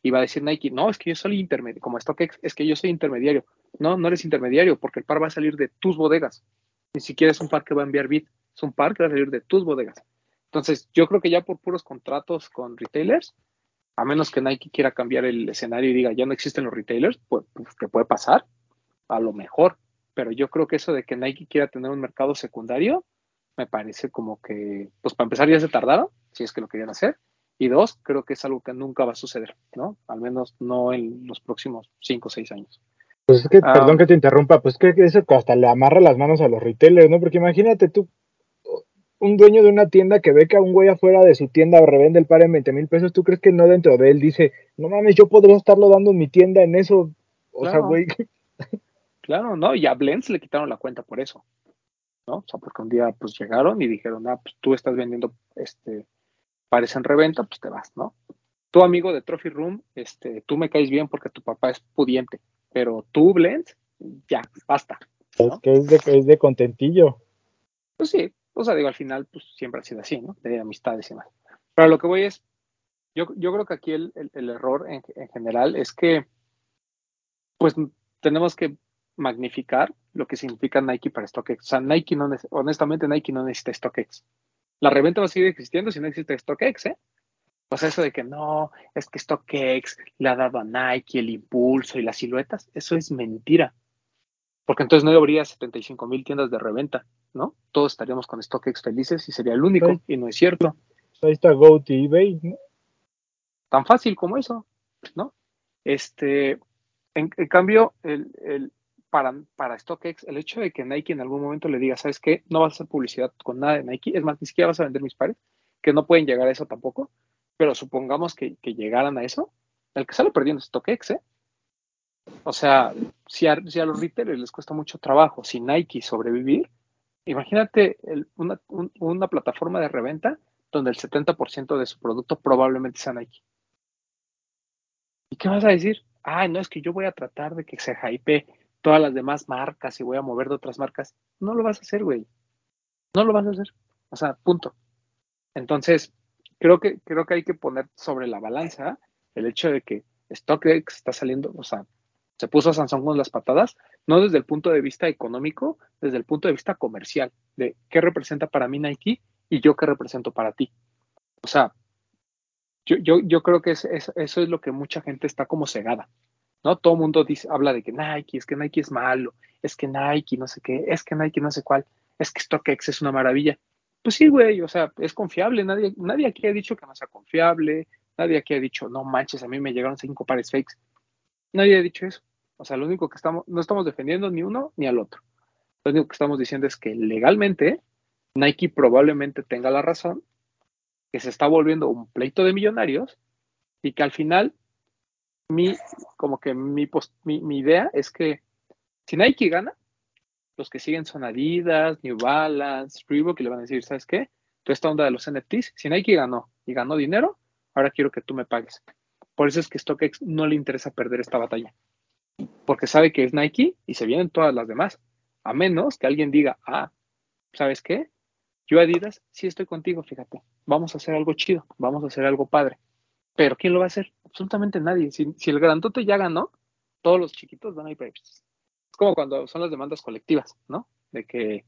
Y va a decir Nike, no, es que yo soy intermediario, como StockX, es que yo soy intermediario. No, no eres intermediario porque el par va a salir de tus bodegas. Ni siquiera es un par que va a enviar Bit, es un par que va a salir de tus bodegas. Entonces, yo creo que ya por puros contratos con retailers, a menos que Nike quiera cambiar el escenario y diga, ya no existen los retailers, pues, pues ¿qué puede pasar? A lo mejor. Pero yo creo que eso de que Nike quiera tener un mercado secundario, me parece como que, pues para empezar ya se tardaron, si es que lo querían hacer. Y dos, creo que es algo que nunca va a suceder, ¿no? Al menos no en los próximos cinco o seis años. Pues es que, Ah. perdón que te interrumpa, pues que eso hasta le amarra las manos a los retailers, ¿no? Porque imagínate tú, un dueño de una tienda que ve que a un güey afuera de su tienda revende el par en 20 mil pesos, ¿tú crees que no dentro de él dice, no mames, yo podría estarlo dando en mi tienda en eso? O sea, güey, Claro, ¿no? Y a Blends le quitaron la cuenta por eso, ¿no? O sea, porque un día pues llegaron y dijeron, ah, pues tú estás vendiendo, este, pares en reventa, pues te vas, ¿no? Tu amigo de Trophy Room, este, tú me caes bien porque tu papá es pudiente, pero tú, Blends, ya, basta. es que es de, es de contentillo. Pues sí, o sea, digo, al final, pues siempre ha sido así, ¿no? De amistades y más. Pero lo que voy es, yo, yo creo que aquí el, el- el error en, en general es que, pues, tenemos que magnificar lo que significa Nike para StockX. O sea, Nike no, honestamente, Nike no necesita StockX. La reventa va a seguir existiendo si no existe StockX, ¿eh? O sea, eso de que no, es que StockX le ha dado a Nike el impulso y las siluetas, eso es mentira. Porque entonces no habría 75 mil tiendas de reventa, ¿no? Todos estaríamos con StockX felices y sería el único, Sí. y no es cierto. Ahí está GoTo eBay, ¿no? Tan fácil como eso, ¿no? Este, en, en cambio, el, el- para, para StockX, el hecho de que Nike en algún momento le diga, ¿sabes qué? No vas a hacer publicidad con nada de Nike, es más, ni siquiera vas a vender mis pares, que no pueden llegar a eso tampoco, pero supongamos que, llegaran a eso, el que sale perdiendo es StockX, ¿eh? O sea, si a, si a los retailers les cuesta mucho trabajo, si Nike sobrevivir, imagínate una, un- una plataforma de reventa donde el 70% de su producto probablemente sea Nike. ¿Y qué vas a decir? Ah, no, es que yo voy a tratar de que se hype todas las demás marcas y voy a mover de otras marcas. No lo vas a hacer, güey. No lo vas a hacer. O sea, punto. Entonces, creo que, creo que hay que poner sobre la balanza el hecho de que StockX está saliendo, o sea, se puso a Samsung con las patadas, no desde el punto de vista económico, desde el punto de vista comercial, de qué representa para mí Nike y yo qué represento para ti. O sea, yo, yo, yo creo que es, es- eso es lo que mucha gente está como cegada, ¿no? Todo el mundo dice, habla de que Nike, es que Nike es malo, es que Nike no sé qué, es que Nike no sé cuál, es que StockX es una maravilla. Pues sí, güey, o sea, es confiable, nadie, nadie aquí ha dicho que no sea confiable, nadie aquí ha dicho, no manches, a mí me llegaron cinco pares fakes. Nadie ha dicho eso. O sea, lo único que estamos, no estamos defendiendo ni uno ni al otro. Lo único que estamos diciendo es que legalmente Nike probablemente tenga la razón, que se está volviendo un pleito de millonarios y que al final mi, como que mi, post- mi, idea es que si Nike gana, los que siguen son Adidas, New Balance, Reebok y le van a decir, ¿sabes qué? Toda esta onda de los NFTs, si Nike ganó y ganó dinero, ahora quiero que tú me pagues. Por eso es que StockX no le interesa perder esta batalla, porque sabe que es Nike y se vienen todas las demás, a menos que alguien diga, ah, ¿sabes qué? Yo Adidas sí estoy contigo, fíjate, vamos a hacer algo chido, vamos a hacer algo padre. Pero ¿quién lo va a hacer? Absolutamente nadie. Si, si el grandote ya ganó, todos los chiquitos van a ir Es como cuando son las demandas colectivas, ¿no? De que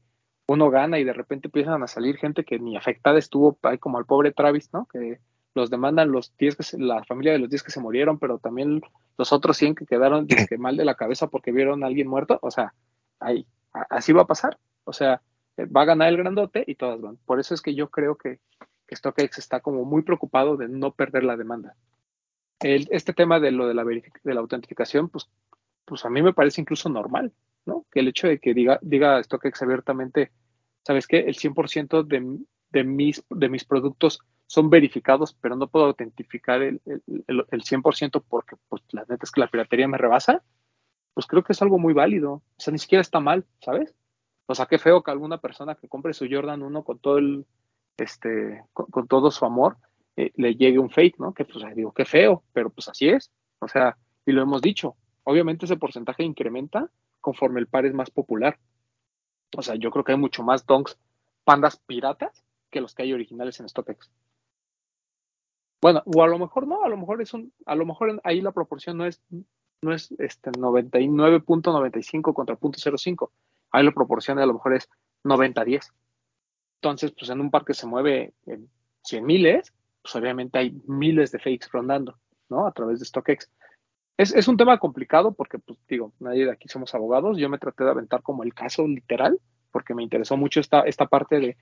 uno gana y de repente empiezan a salir gente que ni afectada estuvo, ahí como al pobre Travis, ¿no? Que los demandan los 10 que se- la familia de los 10 que se murieron, pero también los otros 100 que quedaron que mal de la cabeza porque vieron a alguien muerto. O sea, ahí, así va a pasar. O sea, eh, va a ganar el grandote y todas van. Por eso es que yo creo que StockX está como muy preocupado de no perder la demanda. Este tema de lo de la, de la autentificación, pues, pues a mí me parece incluso normal, ¿no? Que el hecho de que diga, diga StockX abiertamente, ¿sabes qué? El 100% de, de, mis, de mis productos son verificados, pero no puedo autentificar el, el, el, el 100% porque pues, la neta es que la piratería me rebasa, pues creo que es algo muy válido. O sea, ni siquiera está mal, ¿sabes? O sea, qué feo que alguna persona que compre su Jordan 1 con todo el, este, con, todo su amor, eh, le llegue un fake, ¿no? Que pues digo, qué feo, pero pues así es. O sea, y lo hemos dicho, obviamente ese porcentaje incrementa conforme el par es más popular. O sea, yo creo que hay mucho más donks pandas piratas que los que hay originales en StockX. Bueno, o a lo mejor no, a lo mejor es un, a lo mejor ahí la proporción no es, no es este 99.95 contra 0.05. Ahí la proporción a lo mejor es 90-10. Entonces, pues en un par que se mueve en 100 miles, pues obviamente hay miles de fakes rondando, ¿no? A través de StockX. Es, un tema complicado porque, pues digo, nadie de aquí somos abogados. Yo me traté de aventar como el caso literal porque me interesó mucho esta, esta parte de,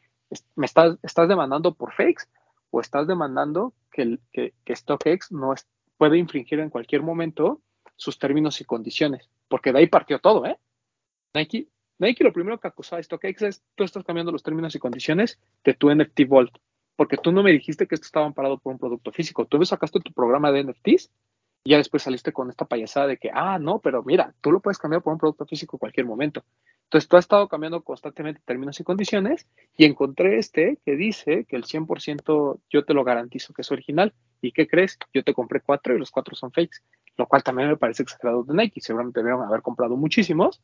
¿me estás, estás demandando por fakes o estás demandando que, que StockX no es, puede infringir en cualquier momento sus términos y condiciones? Porque de ahí partió todo, ¿eh? Nike Nike lo primero que acusó a StockX es, tú estás cambiando los términos y condiciones de tu NFT Vault, porque tú no me dijiste que esto estaba amparado por un producto físico. Tú sacaste tu programa de NFTs y ya después saliste con esta payasada de que, ah, no, pero mira, tú lo puedes cambiar por un producto físico en cualquier momento. Entonces tú has estado cambiando constantemente términos y condiciones y encontré este que dice que el 100% yo te lo garantizo que es original. ¿Y qué crees? Yo te compré cuatro y los cuatro son fakes, lo cual también me parece exagerado de Nike. Seguramente debieron haber comprado muchísimos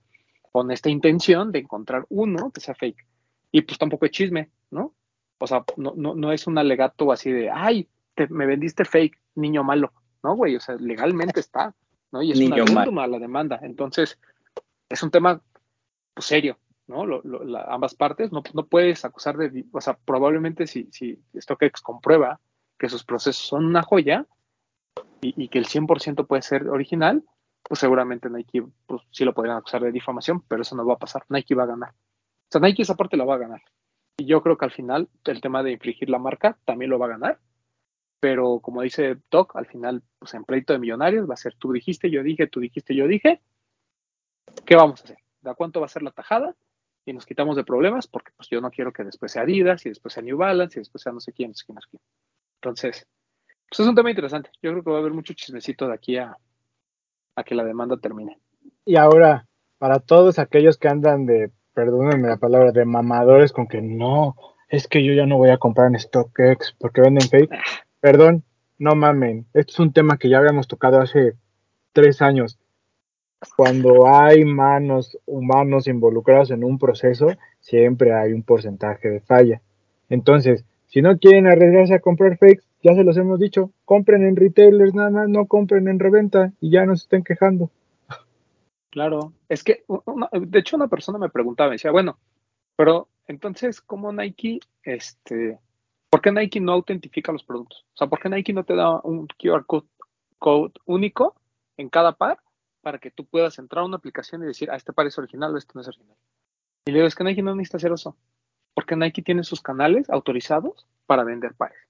con esta intención de encontrar uno que sea fake. Y pues tampoco es chisme, ¿no? O sea, no, no, no es un alegato así de, ay, te, me vendiste fake, niño malo. No, güey, o sea, legalmente está, ¿no? Y es Niño una la demanda. Entonces, es un tema pues, serio, ¿no? Lo, lo, la, ambas partes, no, no puedes acusar de, o sea, probablemente si, si StockX comprueba que sus procesos son una joya y, y que el 100% puede ser original, pues seguramente Nike pues, sí lo podrían acusar de difamación, pero eso no va a pasar. Nike va a ganar. O sea, Nike esa parte la va a ganar. Y yo creo que al final el tema de infringir la marca también lo va a ganar. Pero como dice Doc, al final, pues en pleito de millonarios va a ser tú dijiste, yo dije, tú dijiste, yo dije. ¿Qué vamos a hacer? ¿De cuánto va a ser la tajada? Y nos quitamos de problemas porque pues yo no quiero que después sea Adidas y después sea New Balance y después sea no sé quién, no sé quién, no sé quién. Entonces, pues es un tema interesante. Yo creo que va a haber mucho chismecito de aquí a, a que la demanda termine. Y ahora, para todos aquellos que andan de, perdónenme la palabra, de mamadores con que no, es que yo ya no voy a comprar en StockX porque venden fake. Perdón, no mamen. Esto es un tema que ya habíamos tocado hace tres años. Cuando hay manos humanos involucrados en un proceso, siempre hay un porcentaje de falla. Entonces, si no quieren arriesgarse a comprar fakes, ya se los hemos dicho, compren en retailers nada más, no compren en reventa y ya no se estén quejando. Claro, es que, de hecho, una persona me preguntaba, decía, bueno, pero entonces, ¿cómo Nike, este, por qué Nike no autentifica los productos? O sea, ¿por qué Nike no te da un QR code, code único en cada par para que tú puedas entrar a una aplicación y decir, ah, este par es original o este no es original? Y le digo, es que Nike no necesita hacer eso, porque Nike tiene sus canales autorizados para vender pares.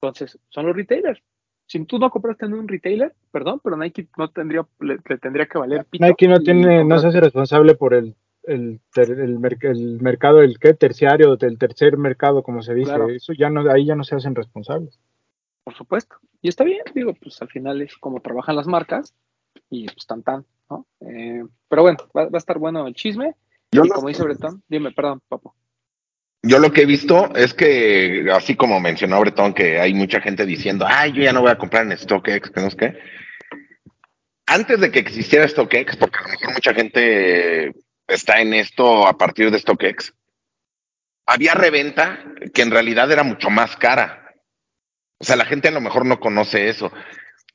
Entonces, son los retailers. Si tú no compraste en un retailer, perdón, pero Nike no tendría, le, le tendría que valer pito. Nike no tiene, no se hace responsable por el, el, el, el, el mercado, el que terciario, del tercer mercado, como se dice. Claro. Eso ya no, ahí ya no se hacen responsables. Por supuesto. Y está bien, digo, pues al final es como trabajan las marcas y pues tan tan, ¿no? Eh, pero bueno, va, va, a estar bueno el chisme. Yo y como dice Bretón, dime, perdón, papo. Yo lo que he visto es que, así como mencionó Bretón, que hay mucha gente diciendo, ay, yo ya no voy a comprar en StockX, que qué. Antes de que existiera StockX, porque a lo mejor mucha gente está en esto a partir de StockX, había reventa que en realidad era mucho más cara. O sea, la gente a lo mejor no conoce eso.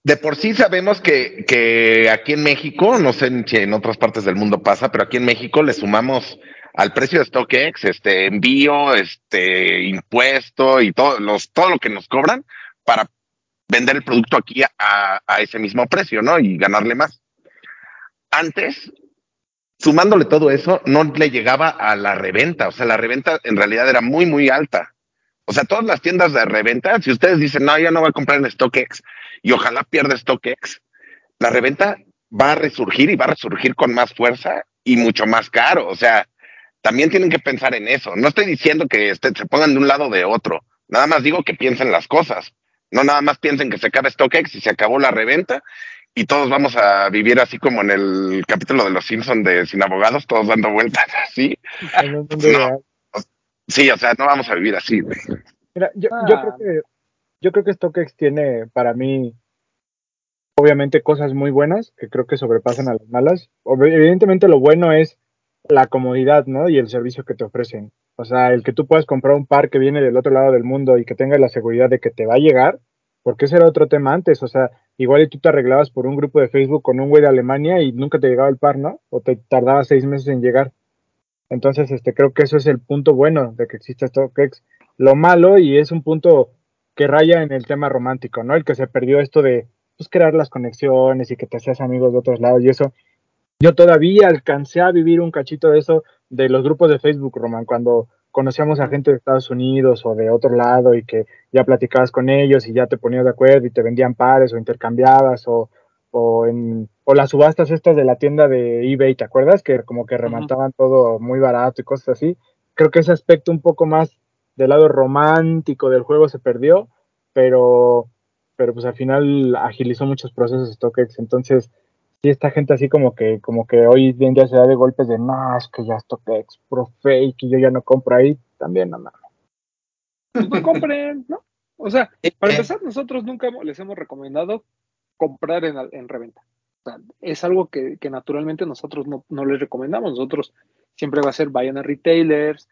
De por sí sabemos que, que aquí en México, no sé si en otras partes del mundo pasa, pero aquí en México le sumamos al precio de StockX, este envío, este impuesto y todo, los, todo lo que nos cobran para vender el producto aquí a, ese mismo precio, ¿no? Y ganarle más. Antes, sumándole todo eso, no le llegaba a la reventa. O sea, la reventa en realidad era muy, muy alta. O sea, todas las tiendas de reventa, si ustedes dicen, no, ya no voy a comprar en StockX y ojalá pierda StockX, la reventa va a resurgir y va a resurgir con más fuerza y mucho más caro. O sea, también tienen que pensar en eso. No estoy diciendo que este, se pongan de un lado o de otro. Nada más digo que piensen las cosas. No nada más piensen que se acaba StockX y se acabó la reventa y todos vamos a vivir así como en el capítulo de Los Simpson de Sin Abogados, todos dando vueltas así. No, sí, o sea, no vamos a vivir así. Mira, yo, ah. yo, creo que yo creo que StockX tiene para mí obviamente cosas muy buenas que creo que sobrepasan a las malas. Evidentemente lo bueno es la comodidad, ¿no? Y el servicio que te ofrecen. O sea, el que tú puedas comprar un par que viene del otro lado del mundo y que tengas la seguridad de que te va a llegar, porque ese era otro tema antes, o sea, igual y tú te arreglabas por un grupo de Facebook con un güey de Alemania y nunca te llegaba el par, ¿no? O te tardaba seis meses en llegar. Entonces, este, creo que eso es el punto bueno de que exista StockX. Lo malo, y es un punto que raya en el tema romántico, ¿no? El que se perdió esto de, pues, crear las conexiones y que te hacías amigos de otros lados y eso. Yo todavía alcancé a vivir un cachito de eso de los grupos de Facebook, Román, cuando conocíamos a gente de Estados Unidos o de otro lado y que ya platicabas con ellos y ya te ponías de acuerdo y te vendían pares o intercambiabas o, o en o las subastas estas de la tienda de eBay, ¿te acuerdas? Que como que remataban todo muy barato y cosas así. Creo que ese aspecto un poco más del lado romántico del juego se perdió, pero pero pues al final agilizó muchos procesos StockX, entonces sí esta gente así como que como que hoy en día se da de golpes de no, es que ya StockX, pro fake y yo ya no compro ahí, también no mames. Pues no compren, ¿no? O sea, para Eh, empezar, nosotros nunca les hemos recomendado comprar en, en reventa. O sea, es algo que, que naturalmente nosotros no, no les recomendamos. Nosotros siempre va a ser vayan a retailers,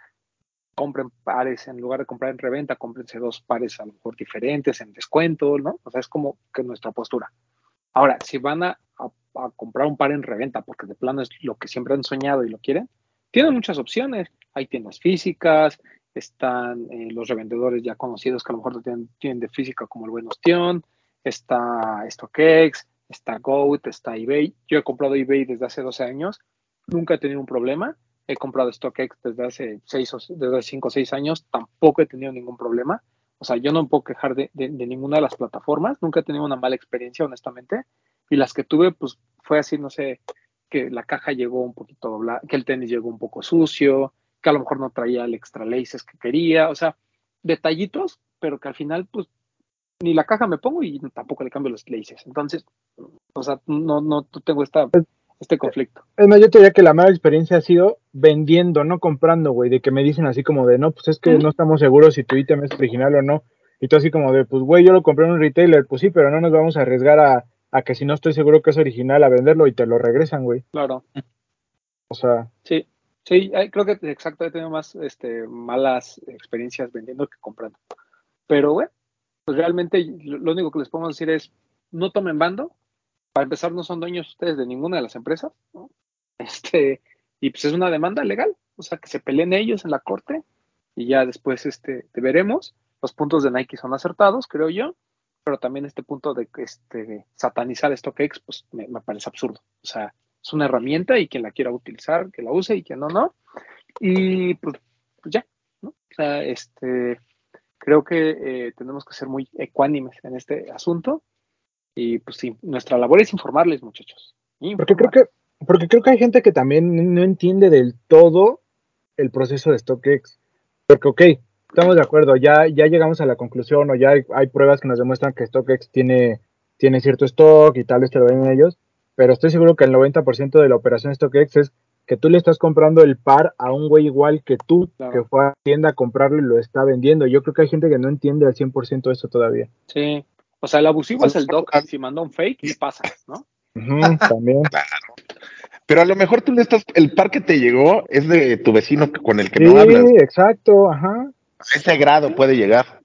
compren pares en lugar de comprar en reventa, cómprense dos pares a lo mejor diferentes en descuento, ¿no? O sea, es como que nuestra postura. Ahora, si van a, a- comprar un par en reventa porque de plano es lo que siempre han soñado y lo quieren, tienen muchas opciones. Hay tiendas físicas, están eh, los revendedores ya conocidos que a lo mejor tienen, tienen de física como el Buen Ostión, está StockX, está Goat, está eBay. Yo he comprado eBay desde hace 12 años, nunca he tenido un problema. He comprado StockX desde hace 6 o desde 5 o 6 años, tampoco he tenido ningún problema. O sea, yo no me puedo quejar de- de ninguna de las plataformas, nunca he tenido una mala experiencia, honestamente. Y las que tuve, pues fue así, no sé, que la caja llegó un poquito doblada, que el tenis llegó un poco sucio, que a lo mejor no traía el extra laces que quería, o sea, detallitos, pero que al final, pues, ni la caja me pongo y tampoco le cambio los laces. Entonces, o sea, no, no tengo esta, este conflicto. Es más, yo te diría que la mala experiencia ha sido vendiendo, no comprando, güey, de que me dicen así como de, no, pues es que no estamos seguros si tu ítem es original o no. Y tú así como de, pues güey, yo lo compré en un retailer, pues sí, pero no nos vamos a arriesgar a, a que si no estoy seguro que es original, a venderlo y te lo regresan, güey. Claro, O sea, sí. Sí, creo que exacto, he tenido más este, malas experiencias vendiendo que comprando. Pero bueno, pues realmente lo único que les podemos decir es, no tomen bando. Para empezar, no son dueños ustedes de ninguna de las empresas, ¿no? Este, y pues es una demanda legal, o sea, que se peleen ellos en la corte y ya después este, te veremos. Los puntos de Nike son acertados, creo yo, pero también este punto de este, satanizar StockX, pues me, me parece absurdo. O sea, es una herramienta y quien la quiera utilizar, que la use y quien no, no. Y pues, pues ya, ¿no? O sea, este, creo que eh, tenemos que ser muy ecuánimes en este asunto. Y pues sí, nuestra labor es informarles, muchachos. porque creo que, porque creo que hay gente que también no entiende del todo el proceso de StockX. Porque, ok, estamos de acuerdo, ya, ya llegamos a la conclusión o ya hay, hay pruebas que nos demuestran que StockX tiene, tiene cierto stock y tal vez te lo ven ellos, pero estoy seguro que el 90% de la operación StockX es que tú le estás comprando el par a un güey igual que tú, Claro. que fue a la tienda a comprarlo y lo está vendiendo. Yo creo que hay gente que no entiende al 100% eso todavía. Sí. O sea, el abusivo es el doc. Si mandó un fake, ¿qué pasa? ¿No? Ujú, también. Pero a lo mejor tú le estás, el par que te llegó es de tu vecino con el que Sí, no hablas. exacto, ajá. A ese grado puede llegar.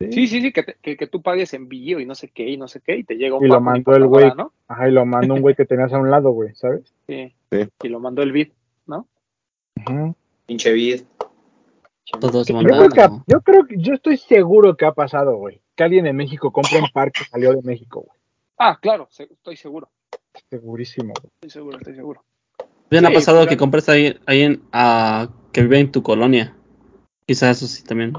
Sí, sí, sí, que, te- que, que tú pagues envío y no sé qué y no sé qué y te llega un Y lo mandó el güey. ¿no? Ajá, y lo mandó un güey que tenías a un lado, güey, ¿sabes? Sí. Sí. Y lo mandó el bid, ¿no? Pinche. Todos se Yo creo, yo creo que, yo estoy seguro que ha pasado, güey. Que alguien en México compre un par que salió de México, güey. Ah, claro, se- estoy seguro. Segurísimo, güey. Estoy seguro, estoy seguro. Bien Sí, ha pasado claro. que compres ahí, ahí en, a, que vive en tu colonia. Quizás eso sí también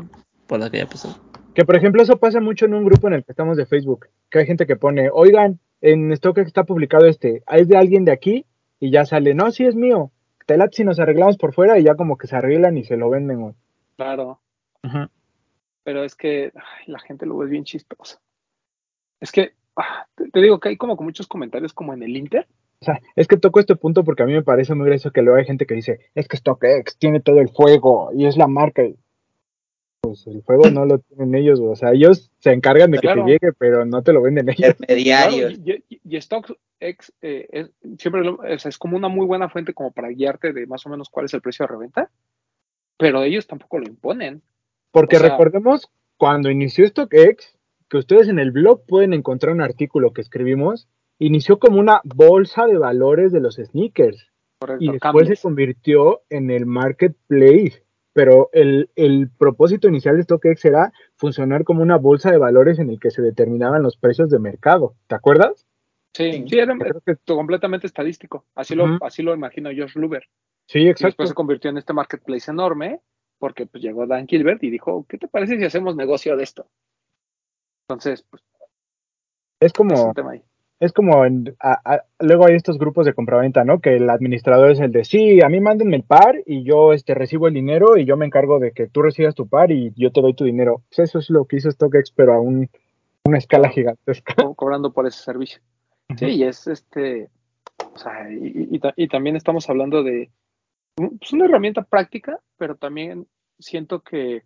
pueda que haya pasado. Que por ejemplo, eso pasa mucho en un grupo en el que estamos de Facebook. Que hay gente que pone, oigan, en StockX está publicado este, es de alguien de aquí, y ya sale, no, sí es mío. Te late si nos arreglamos por fuera y ya como que se arreglan y se lo venden, güey. Claro. Ajá. Pero es que ay, la gente luego es bien chistosa. Es que ah, te, te digo que hay como que muchos comentarios como en el Inter. O sea, es que toco este punto porque a mí me parece muy gracioso que luego hay gente que dice, es que StockX tiene todo el fuego y es la marca. Y, Pues el fuego no lo tienen ellos, o sea, ellos se encargan de que te llegue, pero no te lo venden ellos. Claro, Intermediarios. y, y- y StockX eh, es, siempre lo- sea, es como una muy buena fuente como para guiarte de más o menos cuál es el precio de reventa, pero ellos tampoco lo imponen. Porque O sea- recordemos, cuando inició StockX, que ustedes en el blog pueden encontrar un artículo que escribimos, inició como una bolsa de valores de los sneakers. Correcto, y después se convirtió en el marketplace. Pero el, el propósito inicial de StockX era funcionar como una bolsa de valores en el que se determinaban los precios de mercado. ¿Te acuerdas? Sí, sí, era que- completamente estadístico. Así lo, así lo imagino Josh Luber. sí, Y exacto. después se convirtió en este marketplace enorme, porque pues llegó Dan Gilbert y dijo, ¿qué te parece si hacemos negocio de esto? Entonces, pues, Es es como, el tema ahí. Es como en, a- a- luego hay estos grupos de compraventa, ¿no? Que el administrador es el de sí, a mí mándenme el par y yo este recibo el dinero y yo me encargo de que tú recibas tu par y yo te doy tu dinero. Pues eso es lo que hizo StockX, pero a un- una escala gigantesca. co- cobrando por ese servicio. Sí, y es este, o sea, y, y ta- y también estamos hablando de un- pues una herramienta práctica, pero también siento que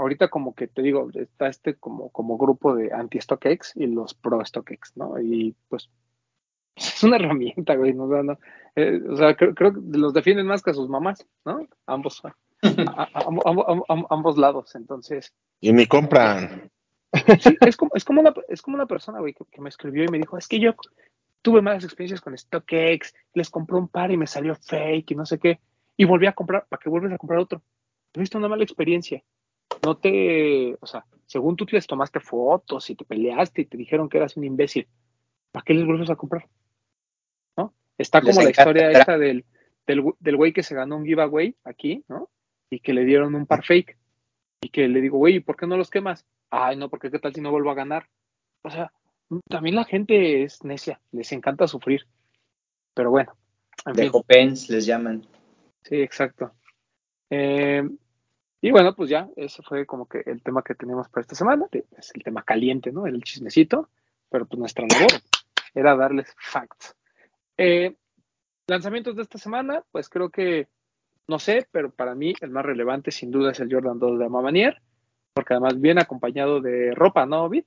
ahorita como que te digo, está este como, como grupo de anti-StockX y los pro-StockX, ¿no? Y pues es una herramienta, güey, no, no, no, eh, o sea, creo, creo que los defienden más que a sus mamás, ¿no? Ambos, a- a- a- ambos, lados, entonces, Y ni compran. Sí, es como, es como una, es como una persona, güey, que, que me escribió y me dijo, es que yo tuve malas experiencias con StockX, les compré un par y me salió fake y no sé qué, y volví a comprar, ¿para qué vuelves a comprar otro? Tuviste una mala experiencia. No te, o sea, según tú les tomaste fotos y te peleaste y te dijeron que eras un imbécil, ¿para qué les vuelves a comprar? ¿No? Está Les como la historia esta del, del, del güey que se ganó un giveaway aquí, ¿no? Y que le dieron un par fake. Y que le digo, güey, ¿por qué no los quemas? Ay, no, porque qué tal si no vuelvo a ganar. O sea, también la gente es necia, les encanta sufrir. Pero bueno, en De fin, Hopens les llaman. sí, exacto. Eh, y bueno, pues ya, ese fue como que el tema que teníamos para esta semana. Es el tema caliente, ¿no? El chismecito. Pero pues nuestra labor era darles facts. Eh, lanzamientos de esta semana, pues creo que, no sé, pero para mí el más relevante sin duda es el Jordan 2 de Amamanier, porque además viene acompañado de ropa, ¿no, Vid?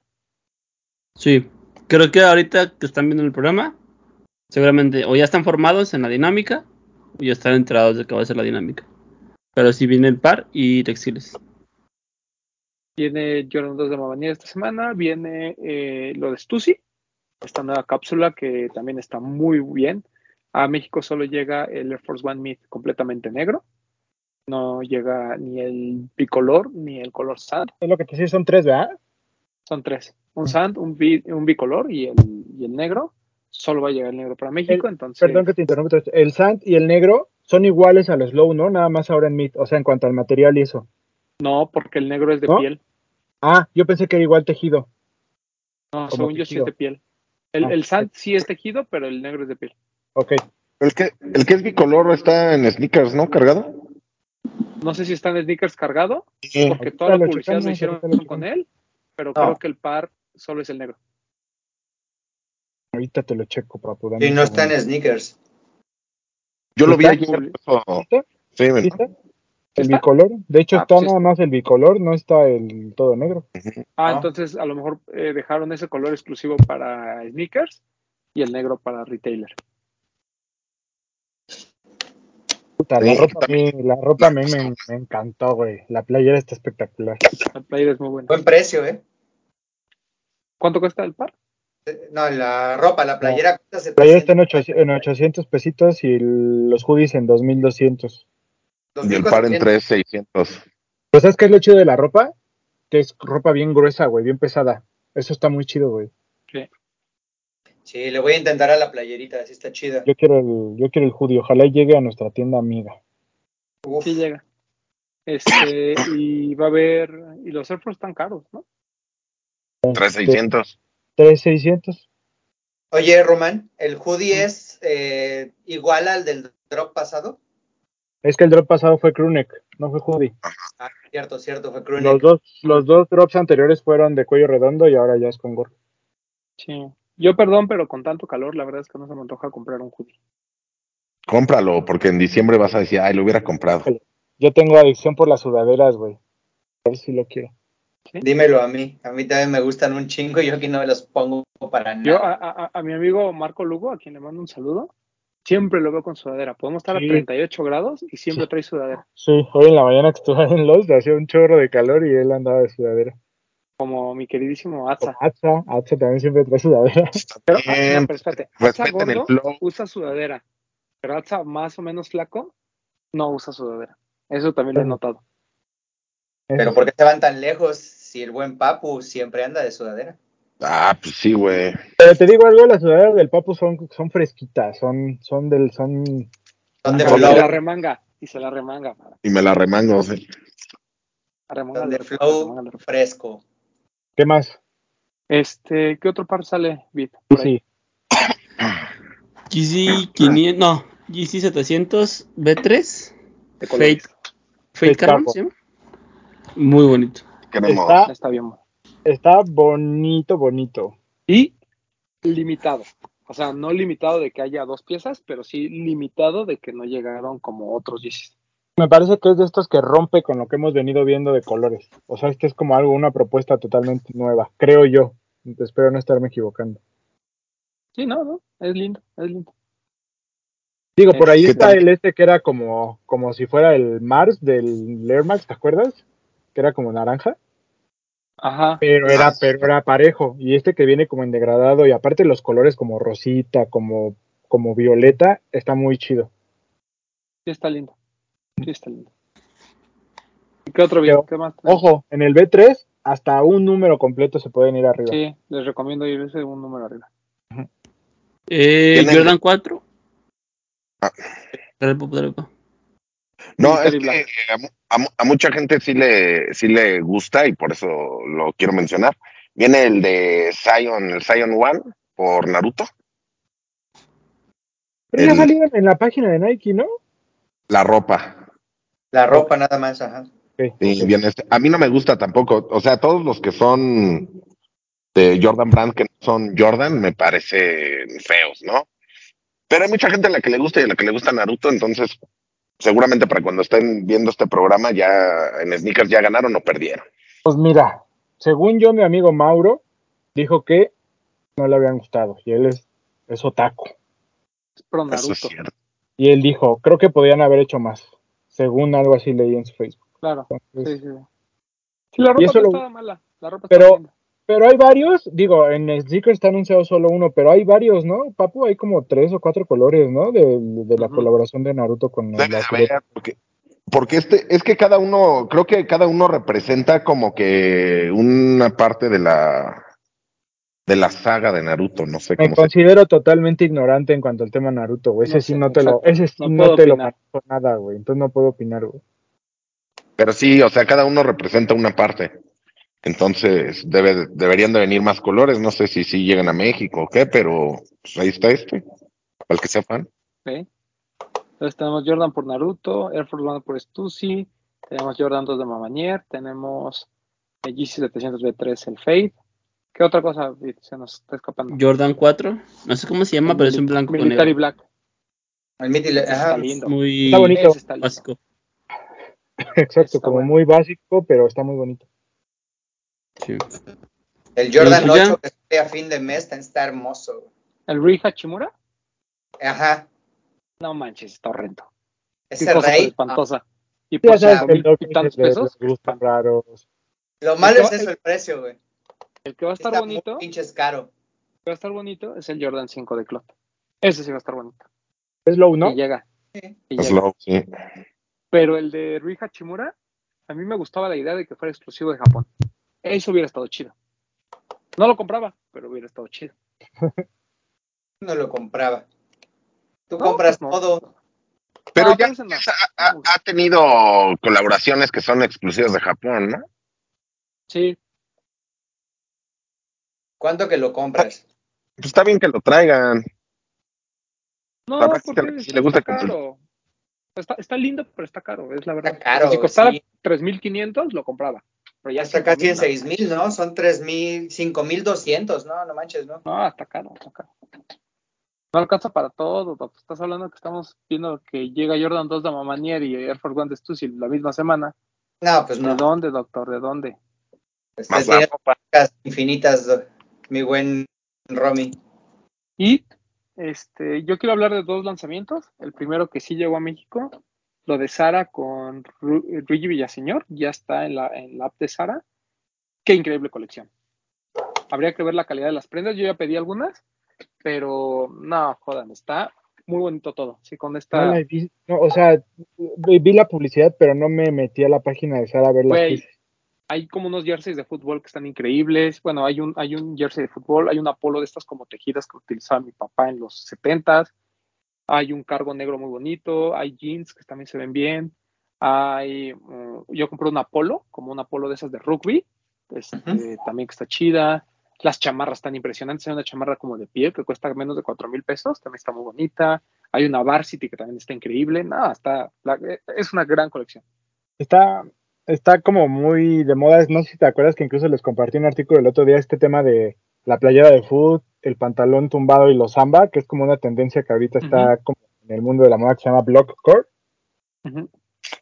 Sí, creo que ahorita que están viendo el programa, seguramente o ya están formados en la dinámica o ya están enterados de que va a ser la dinámica. Pero sí viene el par y textiles. Viene Jordan 2 de Amamanier esta semana, viene eh, lo de Stussy, esta nueva cápsula que también está muy bien. A México solo llega el Air Force One Mid completamente negro. No llega ni el bicolor ni el color sand. Es lo que te decía, son tres, ¿verdad? Son tres. Un sand, un, bi- un bicolor y el, y el negro. Solo va a llegar el negro para México, entonces. Perdón que te interrumpa. El sand y el negro son iguales a los low, ¿no? Nada más ahora en mid, o sea, en cuanto al material y eso. No, porque el negro es de ¿No? piel. Ah, yo pensé que era igual tejido. No, Como según yo sí es de piel. El, Ah, el sand sí es tejido, pero el negro es de piel. Ok. El que, el que es bicolor está en sneakers, ¿no? Cargado. No sé si está en sneakers cargado, Sí. porque toda la lo publicidad lo hicieron con él, pero No. creo que el par solo es el negro. Ahorita te lo checo, Sí, un no está en sneakers. Yo lo vi ayer. Sí, me-. El ¿Está? bicolor. De hecho, Ah, está sí nada más el bicolor, no está el todo negro. Ah, Ah. entonces a lo mejor eh, dejaron ese color exclusivo para sneakers y el negro para retailer. Puta, Sí, la ropa, mí, la ropa a mí me, me encantó, güey. La playera está espectacular. La playera es muy buena. Buen precio, ¿eh? ¿Cuánto cuesta el par? No, la ropa, la playera cuesta La playera está en, 700. 800, en 800 pesitos y los hoodies en 2200. Y el par en 3,600. Pues ¿sabes qué es lo chido de la ropa? Que es ropa bien gruesa, güey, bien pesada. Eso está muy chido, güey. Sí, le voy a intentar a la playerita, así está chida. Yo quiero el, yo quiero el hoodie. Ojalá llegue a nuestra tienda amiga. Uf. Sí llega. Este, y va a haber, y los Air Force están caros, ¿no? 3,600. 3600. Oye, Román, ¿el hoodie es eh, igual al del drop pasado? Es que el drop pasado fue crewneck, no fue hoodie. Ah, cierto, cierto, fue Los crewneck. dos, los dos drops anteriores fueron de cuello redondo y ahora ya es con gorro. Sí. Yo perdón, pero con tanto calor, la verdad es que no se me antoja comprar un hoodie. Cómpralo, porque en diciembre vas a decir, ay, lo hubiera comprado. Yo tengo adicción por las sudaderas, güey. A ver si lo quiero. Dímelo a mí. A mí también me gustan un chingo y yo aquí no me los pongo para Yo nada. a, a- a mi amigo Marco Lugo, a quien le mando un saludo, siempre lo veo con sudadera. Podemos estar Sí. a 38 grados y siempre Sí. trae sudadera. Sí, hoy en la mañana que estuve en Los, hacía un chorro de calor y él andaba de sudadera. Como mi queridísimo Atza. Atza, Atza también siempre trae sudadera. Pero, no, pero espérate, Atza gordo usa sudadera, pero Atza más o menos flaco no usa sudadera. Eso también lo he notado. Pero ¿por qué se van tan lejos si el buen Papu siempre anda de sudadera? Ah, pues sí, güey. Pero te digo algo, las sudaderas del Papu son, son fresquitas, son, son del, son Son de Y se Flow. la flow, remanga, y se la remanga. para- Y me la remango. sí. remanga son de flow remanga fresco. ¿qué más? Este, ¿qué otro par sale, Bit? Sí, sí. GC 500, no, GC 700 B3. De colores. Fate, Fate Fate Carbon, Carbon. ¿se llama? Muy bonito. Queremos. Está, Está bien. está bonito, bonito. Y limitado. O sea, no limitado de que haya dos piezas, pero sí limitado de que no llegaron como otros GCs. Me parece que es de estos que rompe con lo que hemos venido viendo de colores. O sea, este es como algo, una propuesta totalmente nueva, creo yo. Espero no estarme equivocando. Sí, no, no, es lindo, es lindo. Digo, por ahí ¿Qué está tal? el este que era como, como si fuera el Mars del Air Max, ¿te acuerdas? Que era como naranja, Ajá. pero era, pero era parejo. Y este que viene como en degradado y aparte los colores como rosita, como, como violeta, está muy chido. Sí está lindo. Sí está lindo. ¿Y qué otro video? ¿Qué más? Ojo, en el B3 hasta un número completo se pueden ir arriba. Sí, les recomiendo irse un número arriba. Eh, ¿Tienen- Jordan 4. Ah. Dale, dale, Popo. No, es que a, mu- a mu- a mucha gente sí le, sí le gusta y por eso lo quiero mencionar. Viene el de Zion, el Zion One por Naruto. Pero ya El- salieron en la página de Nike, ¿no? La ropa. La ropa nada más, ajá. Sí, viene este. A mí no me gusta tampoco. O sea, todos los que son de Jordan Brand que no son Jordan me parecen feos, ¿no? Pero hay mucha gente a la que le gusta y a la que le gusta Naruto, entonces seguramente para cuando estén viendo este programa ya en sneakers ya ganaron o perdieron. Pues mira, según yo, mi amigo Mauro dijo que no le habían gustado y él es, es otaku. Es pro Eso es. Y él dijo, creo que podían haber hecho más, según algo así leí en su Facebook. Claro. Entonces, Sí, sí. Sí, la ropa no lo- estaba mala. La ropa Pero- estaba. Pero hay varios, digo, en Sneakers está anunciado solo uno, pero hay varios, ¿no? Papu, hay como tres o cuatro colores, ¿no? De, de la colaboración de Naruto con Debe la de haber, porque, porque este, es que cada uno, creo que cada uno representa como que una parte de la de la saga de Naruto, no sé Me cómo se considero totalmente ignorante en cuanto al tema Naruto, güey. Ese No sí sé, no te lo, ese sí No te lo opinar. nada, güey. Entonces no puedo opinar, güey. Pero sí, o sea, cada uno representa una parte. Entonces, debe, deberían de venir más colores. No sé si sí llegan a México o qué, pero pues, ahí está este. Para el que sea fan. Ok. Entonces tenemos Jordan por Naruto, Air Force One por Stussy, tenemos Jordan 2 de Mamanier, tenemos el GC 700B3 el Fade. ¿Qué otra cosa se nos está escapando? Jordan 4. No sé cómo se llama, El pero es un blanco con Military negro. Black. El está lindo. Muy Está bonito. Está lindo. básico. Exacto, Está como bueno. muy básico, pero está muy bonito. Sí. El Jordan ¿Y ya? 8 que sale a fin de mes está hermoso. ¿El Rui Hachimura? Ajá. No manches, está horrendo. Qué Ese cosa tan rey. espantosa. Y por el tantos pesos, los gustos raros. Lo malo El es eso, el precio, güey. el que va a estar Está bonito, muy el pinches caro. que va a estar bonito es el Jordan 5 de Clot. Ese sí va a estar bonito. Es low, ¿no? Y llega. Sí. Y llega. Slow, sí. Pero el de Rui Hachimura, a mí me gustaba la idea de que fuera exclusivo de Japón. Eso hubiera estado chido. No lo compraba, pero hubiera estado chido. No lo compraba. Tú No, compras pues no. todo. Pero No, ya ha, ha- ha tenido colaboraciones que son exclusivas de Japón, ¿no? Sí, ¿Cuánto que lo compras? Pues está bien que lo traigan. no, La que porque si le gusta está caro. Está, está lindo, pero está caro, es la verdad. Está caro, si costara sí. 3.500, lo compraba. Pero ya está 5,000, casi en no. 6 mil, ¿no? Son 3 mil, 5 mil 200, ¿no? No manches, ¿no? No, está caro, está caro. No alcanza para todo, doctor. Estás hablando que estamos viendo que llega Jordan 2 de Mamanier y Air Force One de Stussy la misma semana. No, pues ¿De no. dónde, doctor? ¿De dónde? Tiene ropa. marcas infinitas, mi buen Romy. Y este, yo quiero hablar de dos lanzamientos. El primero que sí llegó a México, lo de Sara con Luigi Villaseñor, ya está en la, en la app de Sara. Qué increíble colección. Habría que ver la calidad de las prendas. Yo ya pedí algunas, pero no, jodan, está muy bonito todo. Sí, con esta. no, o sea, vi la publicidad, pero no me metí a la página de Sara a ver las hay como unos jerseys de fútbol que están increíbles. Bueno, hay un, hay un jersey de fútbol, hay una polo de estas como tejidas que utilizaba mi papá en los 70s. Hay un cargo negro muy bonito, hay jeans que también se ven bien. Hay, mm, yo compré una polo, como una polo de esas de rugby, este, también que está chida. Las chamarras están impresionantes. Hay una chamarra como de piel que cuesta menos de cuatro mil pesos. También está muy bonita. Hay una Varsity que también está increíble. Nada, está, la- eh, es una gran colección. Está, está como muy de moda. No sé si te acuerdas que incluso les compartí un artículo el otro día, este tema de la playera de foot, el pantalón tumbado y los samba, que es como una tendencia que ahorita está como en el mundo de la moda que se llama blockcore.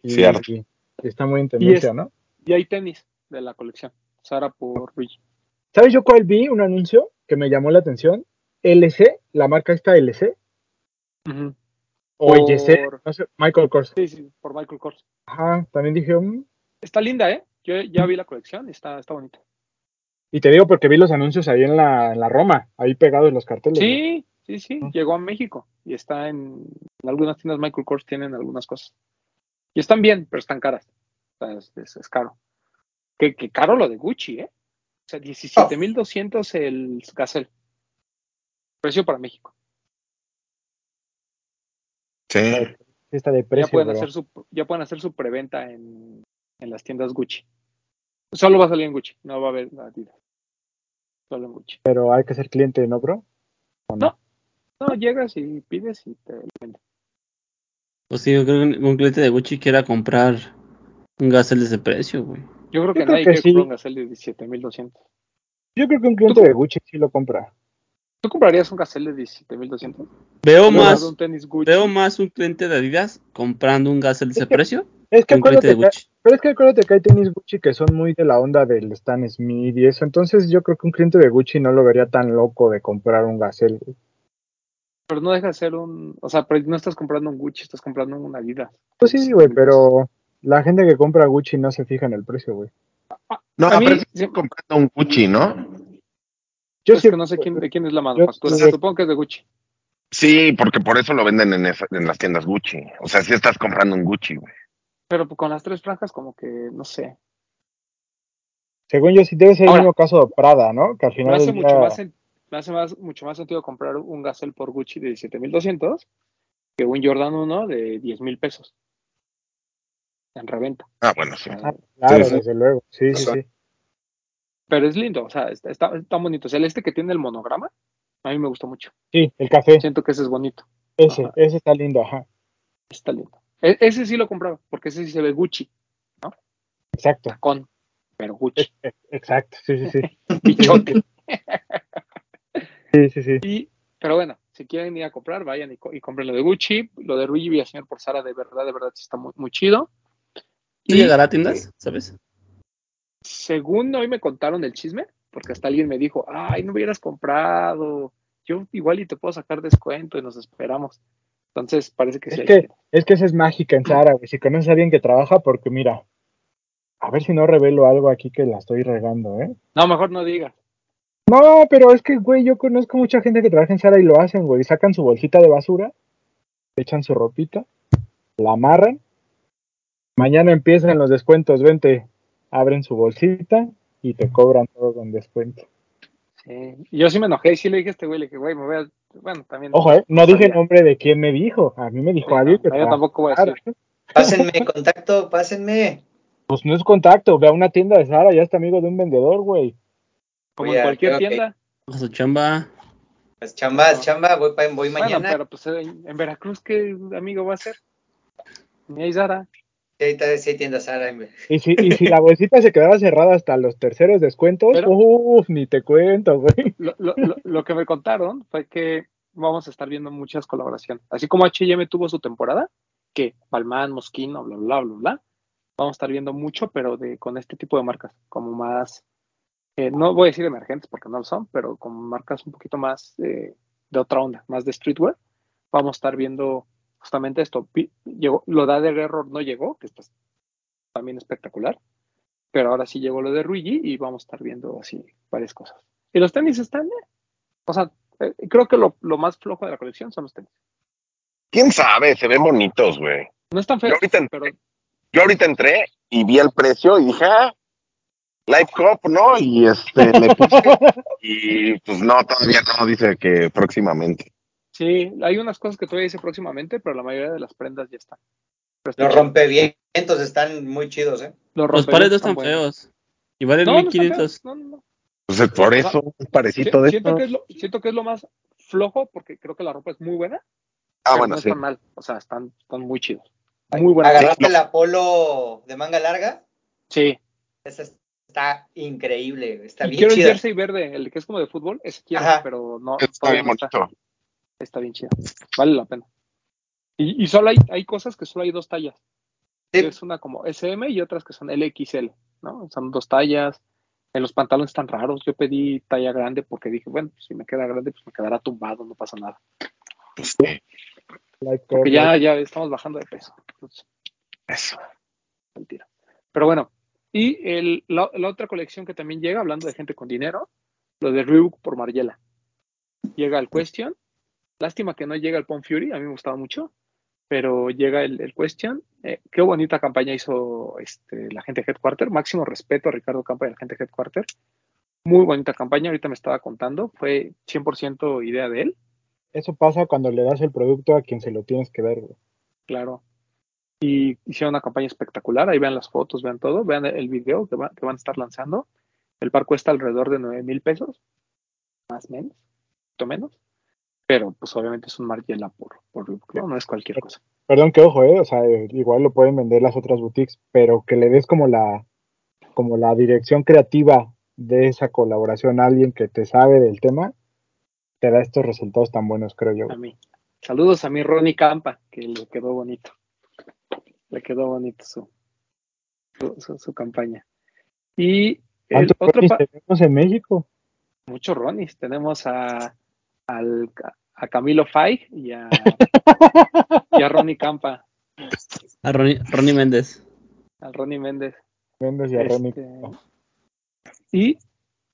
Y, Cierto. y está muy en tendencia, es- ¿no? Y hay tenis de la colección. Sara por Luigi. ¿Sabes yo cuál vi? Un anuncio que me llamó la atención. LC, la marca esta LC, Ujú. o Por- YC, no sé, Michael Kors. Sí, sí, por Michael Kors. Ajá, también dije, mm, Está linda, ¿eh? Yo ya vi la colección y está, está bonita. Y te digo porque vi los anuncios ahí en la, en la Roma, ahí pegados en los carteles. Sí, sí, sí. Llegó a México y está en, en algunas tiendas Michael Kors tienen algunas cosas. Y están bien, pero están caras. O sea, es, es- es caro. Que, que caro lo de Gucci, ¿eh? O sea, 17,200 el Gazelle. Precio para México. Sí. Está de Ya precio, pueden, bro. hacer su, ya pueden hacer su preventa en, en las tiendas Gucci. Solo va a salir en Gucci, no va a haber Adidas. Solo en Gucci. pero hay que ser cliente, ¿no, bro? No, llegas y pides y te venden. Pues sí, yo creo que un cliente de Gucci quiera comprar un Gazelle de ese precio, güey. Yo creo que Yo creo nadie que quiere sí. comprar un Gazelle de 17,200. Yo creo que un cliente de Gucci sí lo compra. ¿Tú comprarías un Gazelle de 17,200? Veo más, de un tenis Gucci. veo más un cliente de Adidas comprando un Gazelle de ese precio Es que acuérdate de que, Gucci. pero es que acuérdate que hay tenis Gucci que son muy de la onda del Stan Smith y eso. Entonces yo creo que un cliente de Gucci no lo vería tan loco de comprar un Gazelle. güey. Pero no deja de ser un. O sea, pero no estás comprando un Gucci, estás comprando un Adidas. Pues sí, güey, pero la gente que compra Gucci no se fija en el precio, güey. No, A mí- pero sí comprando un Gucci, ¿no? Yo es sí, que no sé quién, de quién es la manufactura. sí. Supongo que es de Gucci. Sí, porque por eso lo venden en, esa- en las tiendas Gucci. O sea, si estás comprando un Gucci, güey. Pero con las tres franjas, como que no sé. según yo sí debe ser Ahora- el mismo caso de Prada, ¿no? Que al Me final hace, del mucho más, me hace mucho más sentido comprar un Gazelle por Gucci de 17,200 que un Jordan 1 de 10,000 pesos. En reventa. Ah, bueno, sí. Ah, claro, Sí, sí. desde luego. Sí, sí, sí. Pero es lindo, o sea, está, está, está bonito. O sea, el este que tiene el monograma, a mí me gustó mucho. Sí, el café, Siento que ese es bonito. ese, Ajá. ese está lindo, ajá. Está lindo. E- ese sí lo compraba, porque ese sí se ve Gucci, Exacto, con, pero Gucci. e- exacto, sí, sí, sí. Bichote. Sí, sí, sí. Y, pero bueno, si quieren ir a comprar, vayan y, co- y compren lo de Gucci. Lo de Luigi Villaseñor por Sara, de verdad, de verdad, sí está muy, muy chido. ¿Y llegará a tiendas? ¿Sabes? según hoy me contaron el chisme, porque hasta alguien me dijo, ay, no hubieras comprado. Yo igual y te puedo sacar descuento y nos esperamos. Entonces, parece que Es sí. que, es que esa es mágica en Zara, güey. Si conoces a alguien que trabaja, porque mira, a ver si no revelo algo aquí que la estoy regando, ¿eh? No, mejor no digas. No, pero es que, güey, yo conozco mucha gente que trabaja en Zara y lo hacen, güey. Sacan su bolsita de basura, echan su ropita, la amarran. Mañana empiezan los descuentos, vente, abren su bolsita y te cobran todo con descuento. Sí. Y Yo sí me enojé y sí le dije a este güey, le dije, güey, me voy a. Bueno, también. Ojo, ¿eh? No dije el nombre de quién me dijo. A mí me dijo Sí, alguien no, que yo tampoco voy a decir. Pásenme contacto, pásenme. Pues no es contacto, ve a una tienda de Zara, ya está amigo de un vendedor, güey. Como en cualquier tienda. A su chamba. Pues chamba, chamba, voy, pa- voy Bueno, mañana. pero pues en, en Veracruz, ¿qué amigo va a ser? Ni hay Zara. Sí, sí tiendas Y si, y si la bolsita se quedaba cerrada hasta los terceros descuentos, Pero- uff, ni te cuento, güey. Lo, lo, lo, que me contaron fue que vamos a estar viendo muchas colaboraciones. Así como H&M tuvo su temporada, que Balmain, Moschino, bla, bla, bla, bla, vamos a estar viendo mucho, pero de con este tipo de marcas, como más, eh, no voy a decir emergentes porque no lo son, pero con marcas un poquito más eh, de otra onda, más de streetwear, vamos a estar viendo justamente esto. Llegó, lo de Ader Error no llegó, que está también espectacular, pero ahora sí llegó lo de Ruigi y vamos a estar viendo así varias cosas. Y los tenis están, eh, o sea, eh, creo que lo, lo más flojo de la colección son los tenis. ¿Quién sabe? Se ven bonitos, güey. No están feos, Yo ahorita- pero Yo ahorita entré y vi el precio y dije, ah, Life Cup, ¿no? Y este, le puse, y pues no, todavía no, dice que próximamente. Sí, hay unas cosas que todavía dice próximamente, pero la mayoría de las prendas ya están. Pero está Los rompevientos están muy chidos, ¿eh? Los Los pares no están buenos. feos. Y valen No, no están 1500. feos, no, no, no. Entonces, por eso, un parecito de siento, esto. que es lo, siento que es lo más flojo porque creo que la ropa es muy buena. Ah, pero bueno, no sí. están mal. O sea, están, están muy chidos. Muy buena. ¿Agarraste la polo de manga larga? Sí. Esa está increíble, está y bien quiero el jersey verde, el que es como de fútbol, ese quiero, pero no, Está bien no está. Está bien chido. Vale la pena. Y, y solo hay, hay cosas que solo hay dos tallas. Sí. Es una como SM y otras que son LXL, ¿no? Son dos tallas. En los pantalones están raros. Yo pedí talla grande porque dije, bueno, pues, si me queda grande, pues me quedará tumbado, no pasa nada. Sí, Like, Porque ya, ya estamos bajando de peso. Entonces, eso. mentira. Pero bueno, y el, la, la otra colección que también llega, hablando de gente con dinero, lo de Reebok por Mariela. Llega el Question. Lástima que no llega el Pon Fury, a mí me gustaba mucho, pero llega el, el Question. Eh, qué bonita campaña hizo este, la gente de Headquarter. Máximo respeto a Ricardo Campa y a la gente de Headquarter. Muy bonita campaña, ahorita me estaba contando, fue 100% idea de él. Eso pasa cuando le das el producto a quien se lo tienes que dar. güey. claro. Y hicieron una campaña espectacular. Ahí vean las fotos, vean todo, vean el video que, va- que van a estar lanzando. El par cuesta alrededor de 9 mil pesos, más o menos, poquito menos. Pero pues obviamente es un Margiela por, por ¿no? No es cualquier cosa. Perdón que ojo, eh, o sea, eh, igual lo pueden vender las otras boutiques, pero que le des como la como la dirección creativa de esa colaboración a alguien que te sabe del tema, te da estos resultados tan buenos, creo yo. A mí. Saludos a mi Ronnie Campa, que le quedó bonito. Le quedó bonito su, su, su- su campaña. Y el ¿Cuántos otro tenemos en México? muchos Ronnies. Tenemos a, al, a Camilo Fay y a, y a Ronnie Campa, A Ronnie, Ronnie Méndez. al Ronnie Méndez. Méndez y a Ronnie. Este, y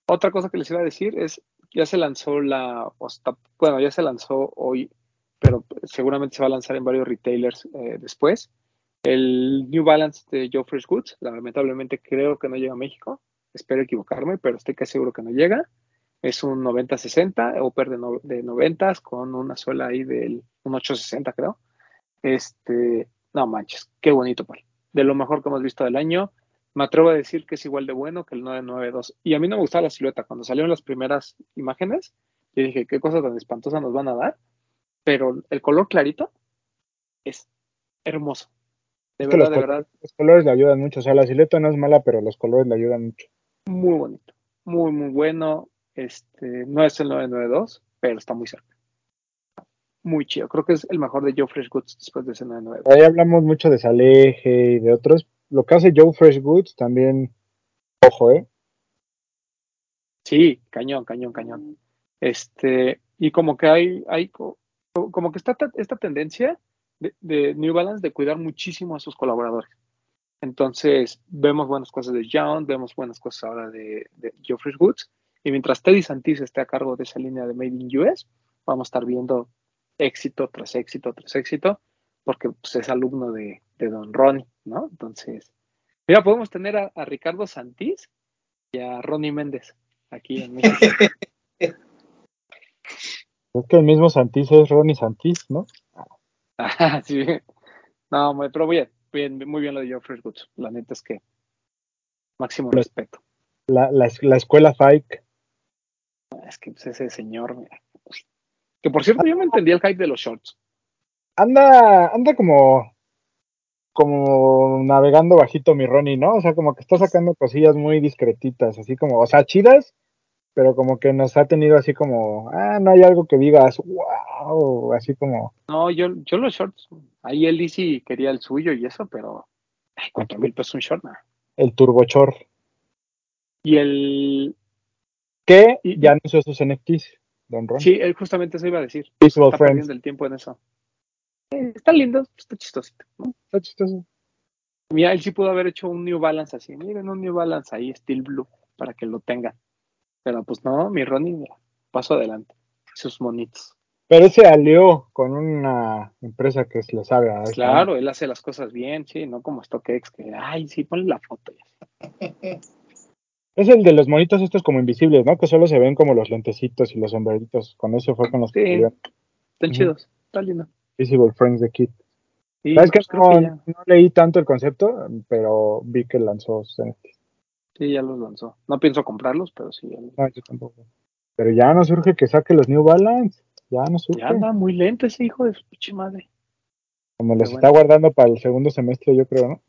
otra cosa que les iba a decir es, ya se lanzó la, o está- bueno, ya se lanzó hoy, pero seguramente se va a lanzar en varios retailers eh, después. El New Balance de Joe Fresh Goods, lamentablemente creo que no llega a México, espero equivocarme, pero estoy casi seguro que no llega. Es un 90-60, upper de, no- de 90 con una suela ahí del un 860 creo. Este, no manches, qué bonito par. De lo mejor que hemos visto del año. Me atrevo a decir que es igual de bueno que el 992. Y a mí no me gustaba la silueta. Cuando salieron las primeras imágenes, yo dije, qué cosa tan espantosa nos van a dar. Pero el color clarito es hermoso. De Es verdad, de verdad, Los colores le ayudan mucho, o sea, la silueta no es mala, pero los colores le ayudan mucho. muy bonito. Muy, muy bueno. Este, no es el 992, pero está muy cerca. Muy chido. Creo que es el mejor de Joe Fresh Goods después de ese 992. Ahí hablamos mucho de Saleje y de otros. Lo que hace Joe Fresh Goods también, ojo, ¿eh? Sí, cañón, cañón, cañón. Este, y como que hay, hay co- co- como que está ta- esta tendencia de, de New Balance de cuidar muchísimo a sus colaboradores. Entonces, vemos buenas cosas de John, vemos buenas cosas ahora de, de Geoffrey Woods, y mientras Teddy Santis esté a cargo de esa línea de Made in US, vamos a estar viendo éxito tras éxito tras éxito, porque pues, es alumno de, de Don Ronnie, ¿no? Entonces, mira, podemos tener a, a Ricardo Santis y a Ronnie Méndez aquí en México. Es que el mismo Santis es Ronnie Santis, ¿no? Ajá, sí. No, pero bien, bien, muy bien lo de Geoffrey Woods. La neta es que máximo respeto. La, la, la escuela Fike. Es que pues, ese señor, mira. Que por cierto, yo me entendí el hype de los shorts. Anda, anda como, como navegando bajito mi Ronnie, ¿no? O sea, como que está sacando cosillas muy discretitas, así como, o sea, chidas, pero como que nos ha tenido así como, ah, no hay algo que digas, wow, así como, No, yo, yo los shorts, ahí él sí quería el suyo y eso, pero ay, cuatro mil pesos un short, nada. el turbochor, Y el, que Y- ya anunció sus NFTs, Don Ron. sí, él justamente eso iba a decir. Está Friends. perdiendo el tiempo en eso. Eh, está lindo, está chistosito. ¿no? Está chistoso. Mira, él sí pudo haber hecho un New Balance así. Miren, un New Balance ahí, Steel Blue, para que lo tengan. Pero pues no, mi Ronnie, mira, paso adelante. Sus monitos. Pero ese alió con una empresa que se le sabe Claro, él hace las cosas bien, sí, no como StockX, que, ay, sí, ponle la foto. y así. Es el de los monitos estos como invisibles, ¿no? Que solo se ven como los lentecitos y los sombreritos. Con eso fue con los que Sí. salieron Están chidos, está lindo. Visible Friends de Kid. Y ¿Sabes que no, que no leí tanto el concepto, pero vi que lanzó NFTs. Sí, ya los lanzó. No pienso comprarlos, pero sí. Ya, No, yo tampoco. Pero ya no surge que saque los New Balance. Ya no surge. ya anda muy lento ese hijo de su pinche madre. Como los Pero está bueno. guardando para el segundo semestre, yo creo, ¿no?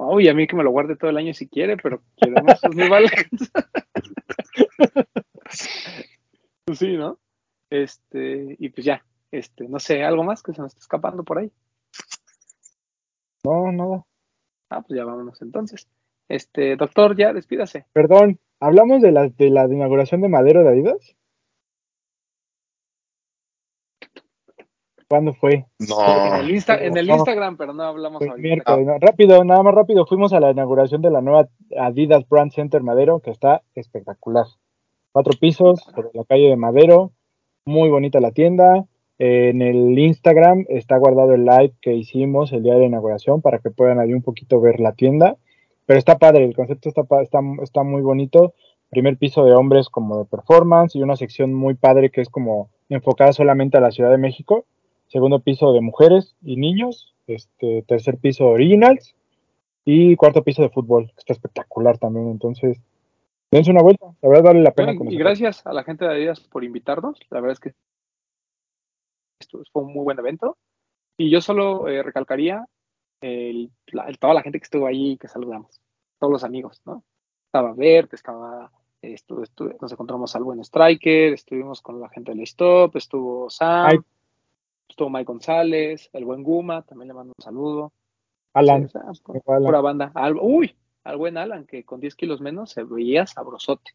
Uy, a mí que me lo guarde todo el año si quiere, pero queremos sus. Pues sí, ¿no? Este, y pues ya, este, no sé, algo más que se nos está escapando por ahí. No, nada. Ah, pues ya vámonos entonces. Este, doctor, ya despídase. Perdón, ¿hablamos de la, de la inauguración de Madero de Adidas? ¿Cuándo fue? En No, el, Insta, en el. Instagram, pero no hablamos ahorita. miércoles, no, Rápido, nada más rápido. Fuimos a la inauguración de la nueva Adidas Brand Center Madero, que está espectacular. Cuatro pisos sobre la calle de Madero. Muy bonita la tienda. En el Instagram está guardado el live que hicimos el día de la inauguración para que puedan ahí un poquito ver la tienda. Pero está padre, el concepto está, pa- está, está muy bonito. Primer piso de hombres como de performance y una sección muy padre que es como enfocada solamente a la Ciudad de México segundo piso de mujeres y niños, este tercer piso originals y cuarto piso de fútbol, que está espectacular también. Entonces, dense una vuelta, la verdad vale la pena. No, y- gracias a la gente de Adidas por invitarnos. La verdad es que esto fue un muy buen evento. Y yo solo eh, recalcaría el- la- el- toda la gente que estuvo ahí y que saludamos. Todos los amigos, ¿no? Estaba Bert, estaba. estu- estu- nos encontramos al buen Striker, estuvimos con la gente del Stop, estuvo Sam, Ay. Estuvo Mike González, el buen Guma, también le mando un saludo. Alan, Sí, o sea, pu- Alan, pura banda. Al- uy, al buen Alan, que con 10 kilos menos se veía sabrosote.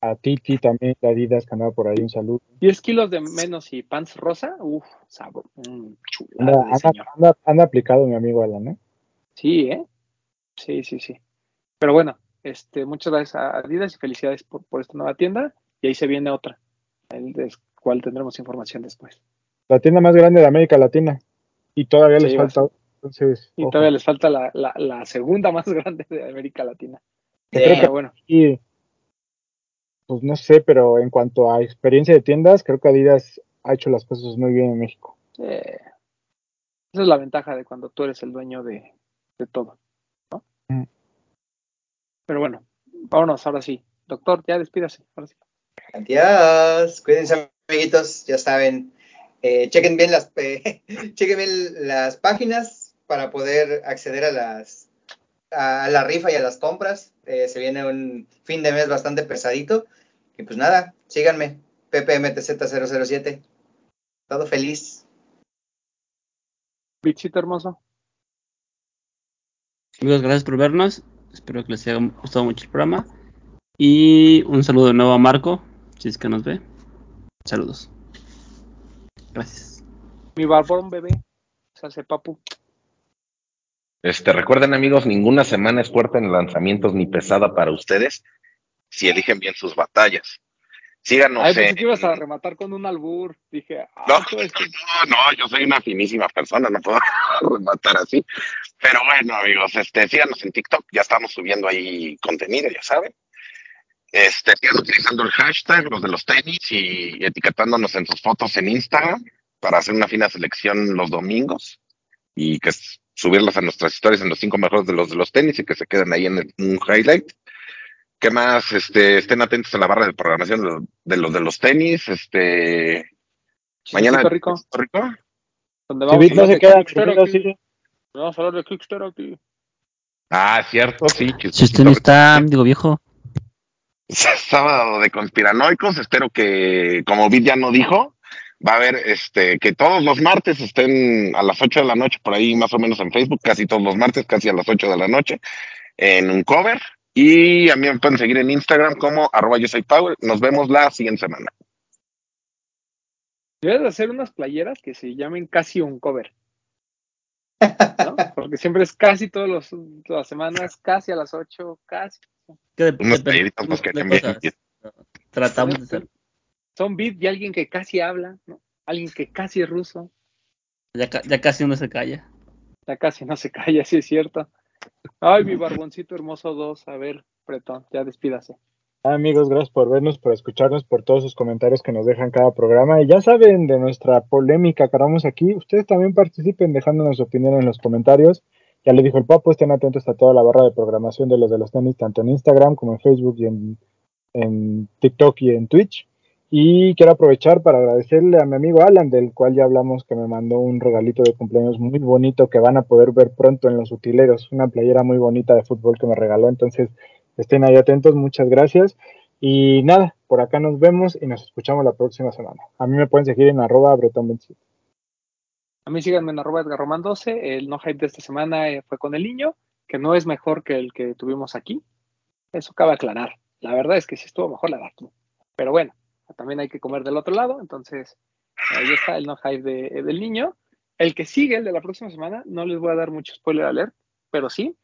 a Titi también, de Adidas, que andaba por ahí, un saludo. 10 kilos de menos y pants rosa, uff, sabor, mm, chulada Anda, de anda, señor. anda- anda aplicado mi amigo Alan, ¿eh? Sí, ¿eh? Sí, sí, sí. Pero bueno, este, muchas gracias a Adidas y felicidades por, por esta nueva tienda. Y ahí se viene otra, el de cual tendremos información después. La tienda más grande de América Latina. Y todavía les Sí, falta. Entonces, Y ojo. todavía les falta la, la, la segunda más grande de América Latina. Creo que bueno, aquí, pues no sé, pero en cuanto a experiencia de tiendas, creo que Adidas ha hecho las cosas muy bien en México. eh, esa es la ventaja de cuando tú eres el dueño de, de todo, ¿no? Mm. Pero bueno, vámonos ahora sí. Doctor, ya despídase. Ahora sí. Adiós. Cuídense, amiguitos. Ya saben. Eh, chequen bien las eh, chequen bien las páginas para poder acceder a las a la rifa y a las compras. Eh, se viene un fin de mes bastante pesadito. Y pues nada, síganme. PPMTZ007. Todo feliz. Bichito hermoso. Amigos, gracias por vernos. Espero que les haya gustado mucho el programa. Y un saludo de nuevo a Marco, si es que nos ve. Saludos. Gracias. Mi barbón bebé. Se hace papu. Este, recuerden amigos, ninguna semana es fuerte en lanzamientos ni pesada para ustedes si eligen bien sus batallas. Síganos Ay, pensé en- que ibas a rematar con un albur. Dije, ah, No, no, no, yo soy una finísima persona, no puedo rematar así. Pero bueno, amigos, este, síganos en TikTok, ya estamos subiendo ahí contenido, ya saben. Este, utilizando el hashtag, los de los tenis, y etiquetándonos en sus fotos en Instagram para hacer una fina selección los domingos y que subirlas a nuestras historias en los cinco mejores de los de los tenis y que se queden ahí en el- un highlight. ¿Qué más? Este, estén atentos a la barra de programación de, los- de los de los tenis. Este, mañana. Rico. rico. Donde vamos no se queda. Vamos a hablar de Kickstarter aquí. Ah, cierto, sí. Si usted no está, digo viejo. Sábado de conspiranoicos. Espero que, como Vid ya no dijo, va a haber este que todos los martes estén a las 8 de la noche, por ahí más o menos en Facebook, casi todos los martes, casi a las 8 de la noche, en un cover. Y a mí me pueden seguir en Instagram como arroba yo soy. Nos vemos la siguiente semana. Debes de hacer unas playeras que se llamen casi un cover. ¿No? Porque siempre es casi todos los, todas las semanas, casi a las 8, casi. Que de- Unos de que. Tratamos de hacer. Son beat de alguien que casi habla, ¿no? Alguien que casi es ruso. Ya, ya casi uno se calla. Ya casi no se calla, sí es cierto. Ay, mi barboncito hermoso 2. A ver, Pretón, ya despídase. Ah, amigos, gracias por vernos, por escucharnos, por todos sus comentarios que nos dejan cada programa. Y ya saben de nuestra polémica que hagamos aquí. Ustedes también participen dejándonos su opinión en los comentarios. ya le dijo el papo, estén atentos a toda la barra de programación de los de los tenis, tanto en Instagram como en Facebook y en, en TikTok y en Twitch. Y quiero aprovechar para agradecerle a mi amigo Alan, del cual ya hablamos, que me mandó un regalito de cumpleaños muy bonito que van a poder ver pronto en los utileros, una playera muy bonita de fútbol que me regaló. Entonces, estén ahí atentos, muchas gracias. Y nada, por acá nos vemos y nos escuchamos la próxima semana. A mí me pueden seguir en arroba bretón A mí síganme en arroba Edgar Román 12. El no hype de esta semana eh, fue con el niño, que no es mejor que el que tuvimos aquí. Eso cabe aclarar. La verdad es que sí estuvo mejor la de. Pero bueno, también hay que comer del otro lado. Entonces, ahí está el no hype de, del niño. El que sigue, el de la próxima semana, no les voy a dar mucho spoiler alert, pero sí,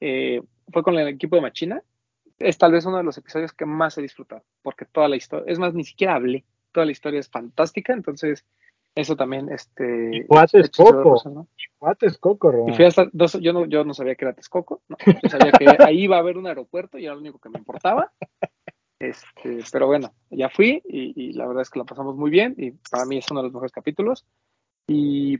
eh, fue con el equipo de Machina. Es tal vez uno de los episodios que más he disfrutado, porque toda la historia, es más, ni siquiera hablé, toda la historia es fantástica, entonces eso también, este... Y fue a Texcoco, ¿no? fue a Texcoco, Y fui hasta dos, yo, no, yo no sabía que era Texcoco, no, yo sabía que ahí iba a haber un aeropuerto y era lo único que me importaba, este, pero bueno, ya fui y, la verdad es que la pasamos muy bien y para mí es uno de los mejores capítulos. Y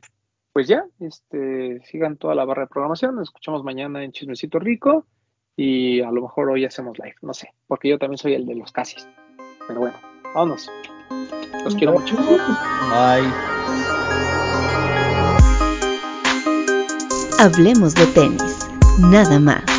pues ya, este, sigan toda la barra de programación, nos escuchamos mañana en Chismecito Rico y a lo mejor hoy hacemos live, no sé, porque yo también soy el de los casis. Pero bueno, vámonos. Los quiero mucho. Bye. Hablemos de tenis, nada más.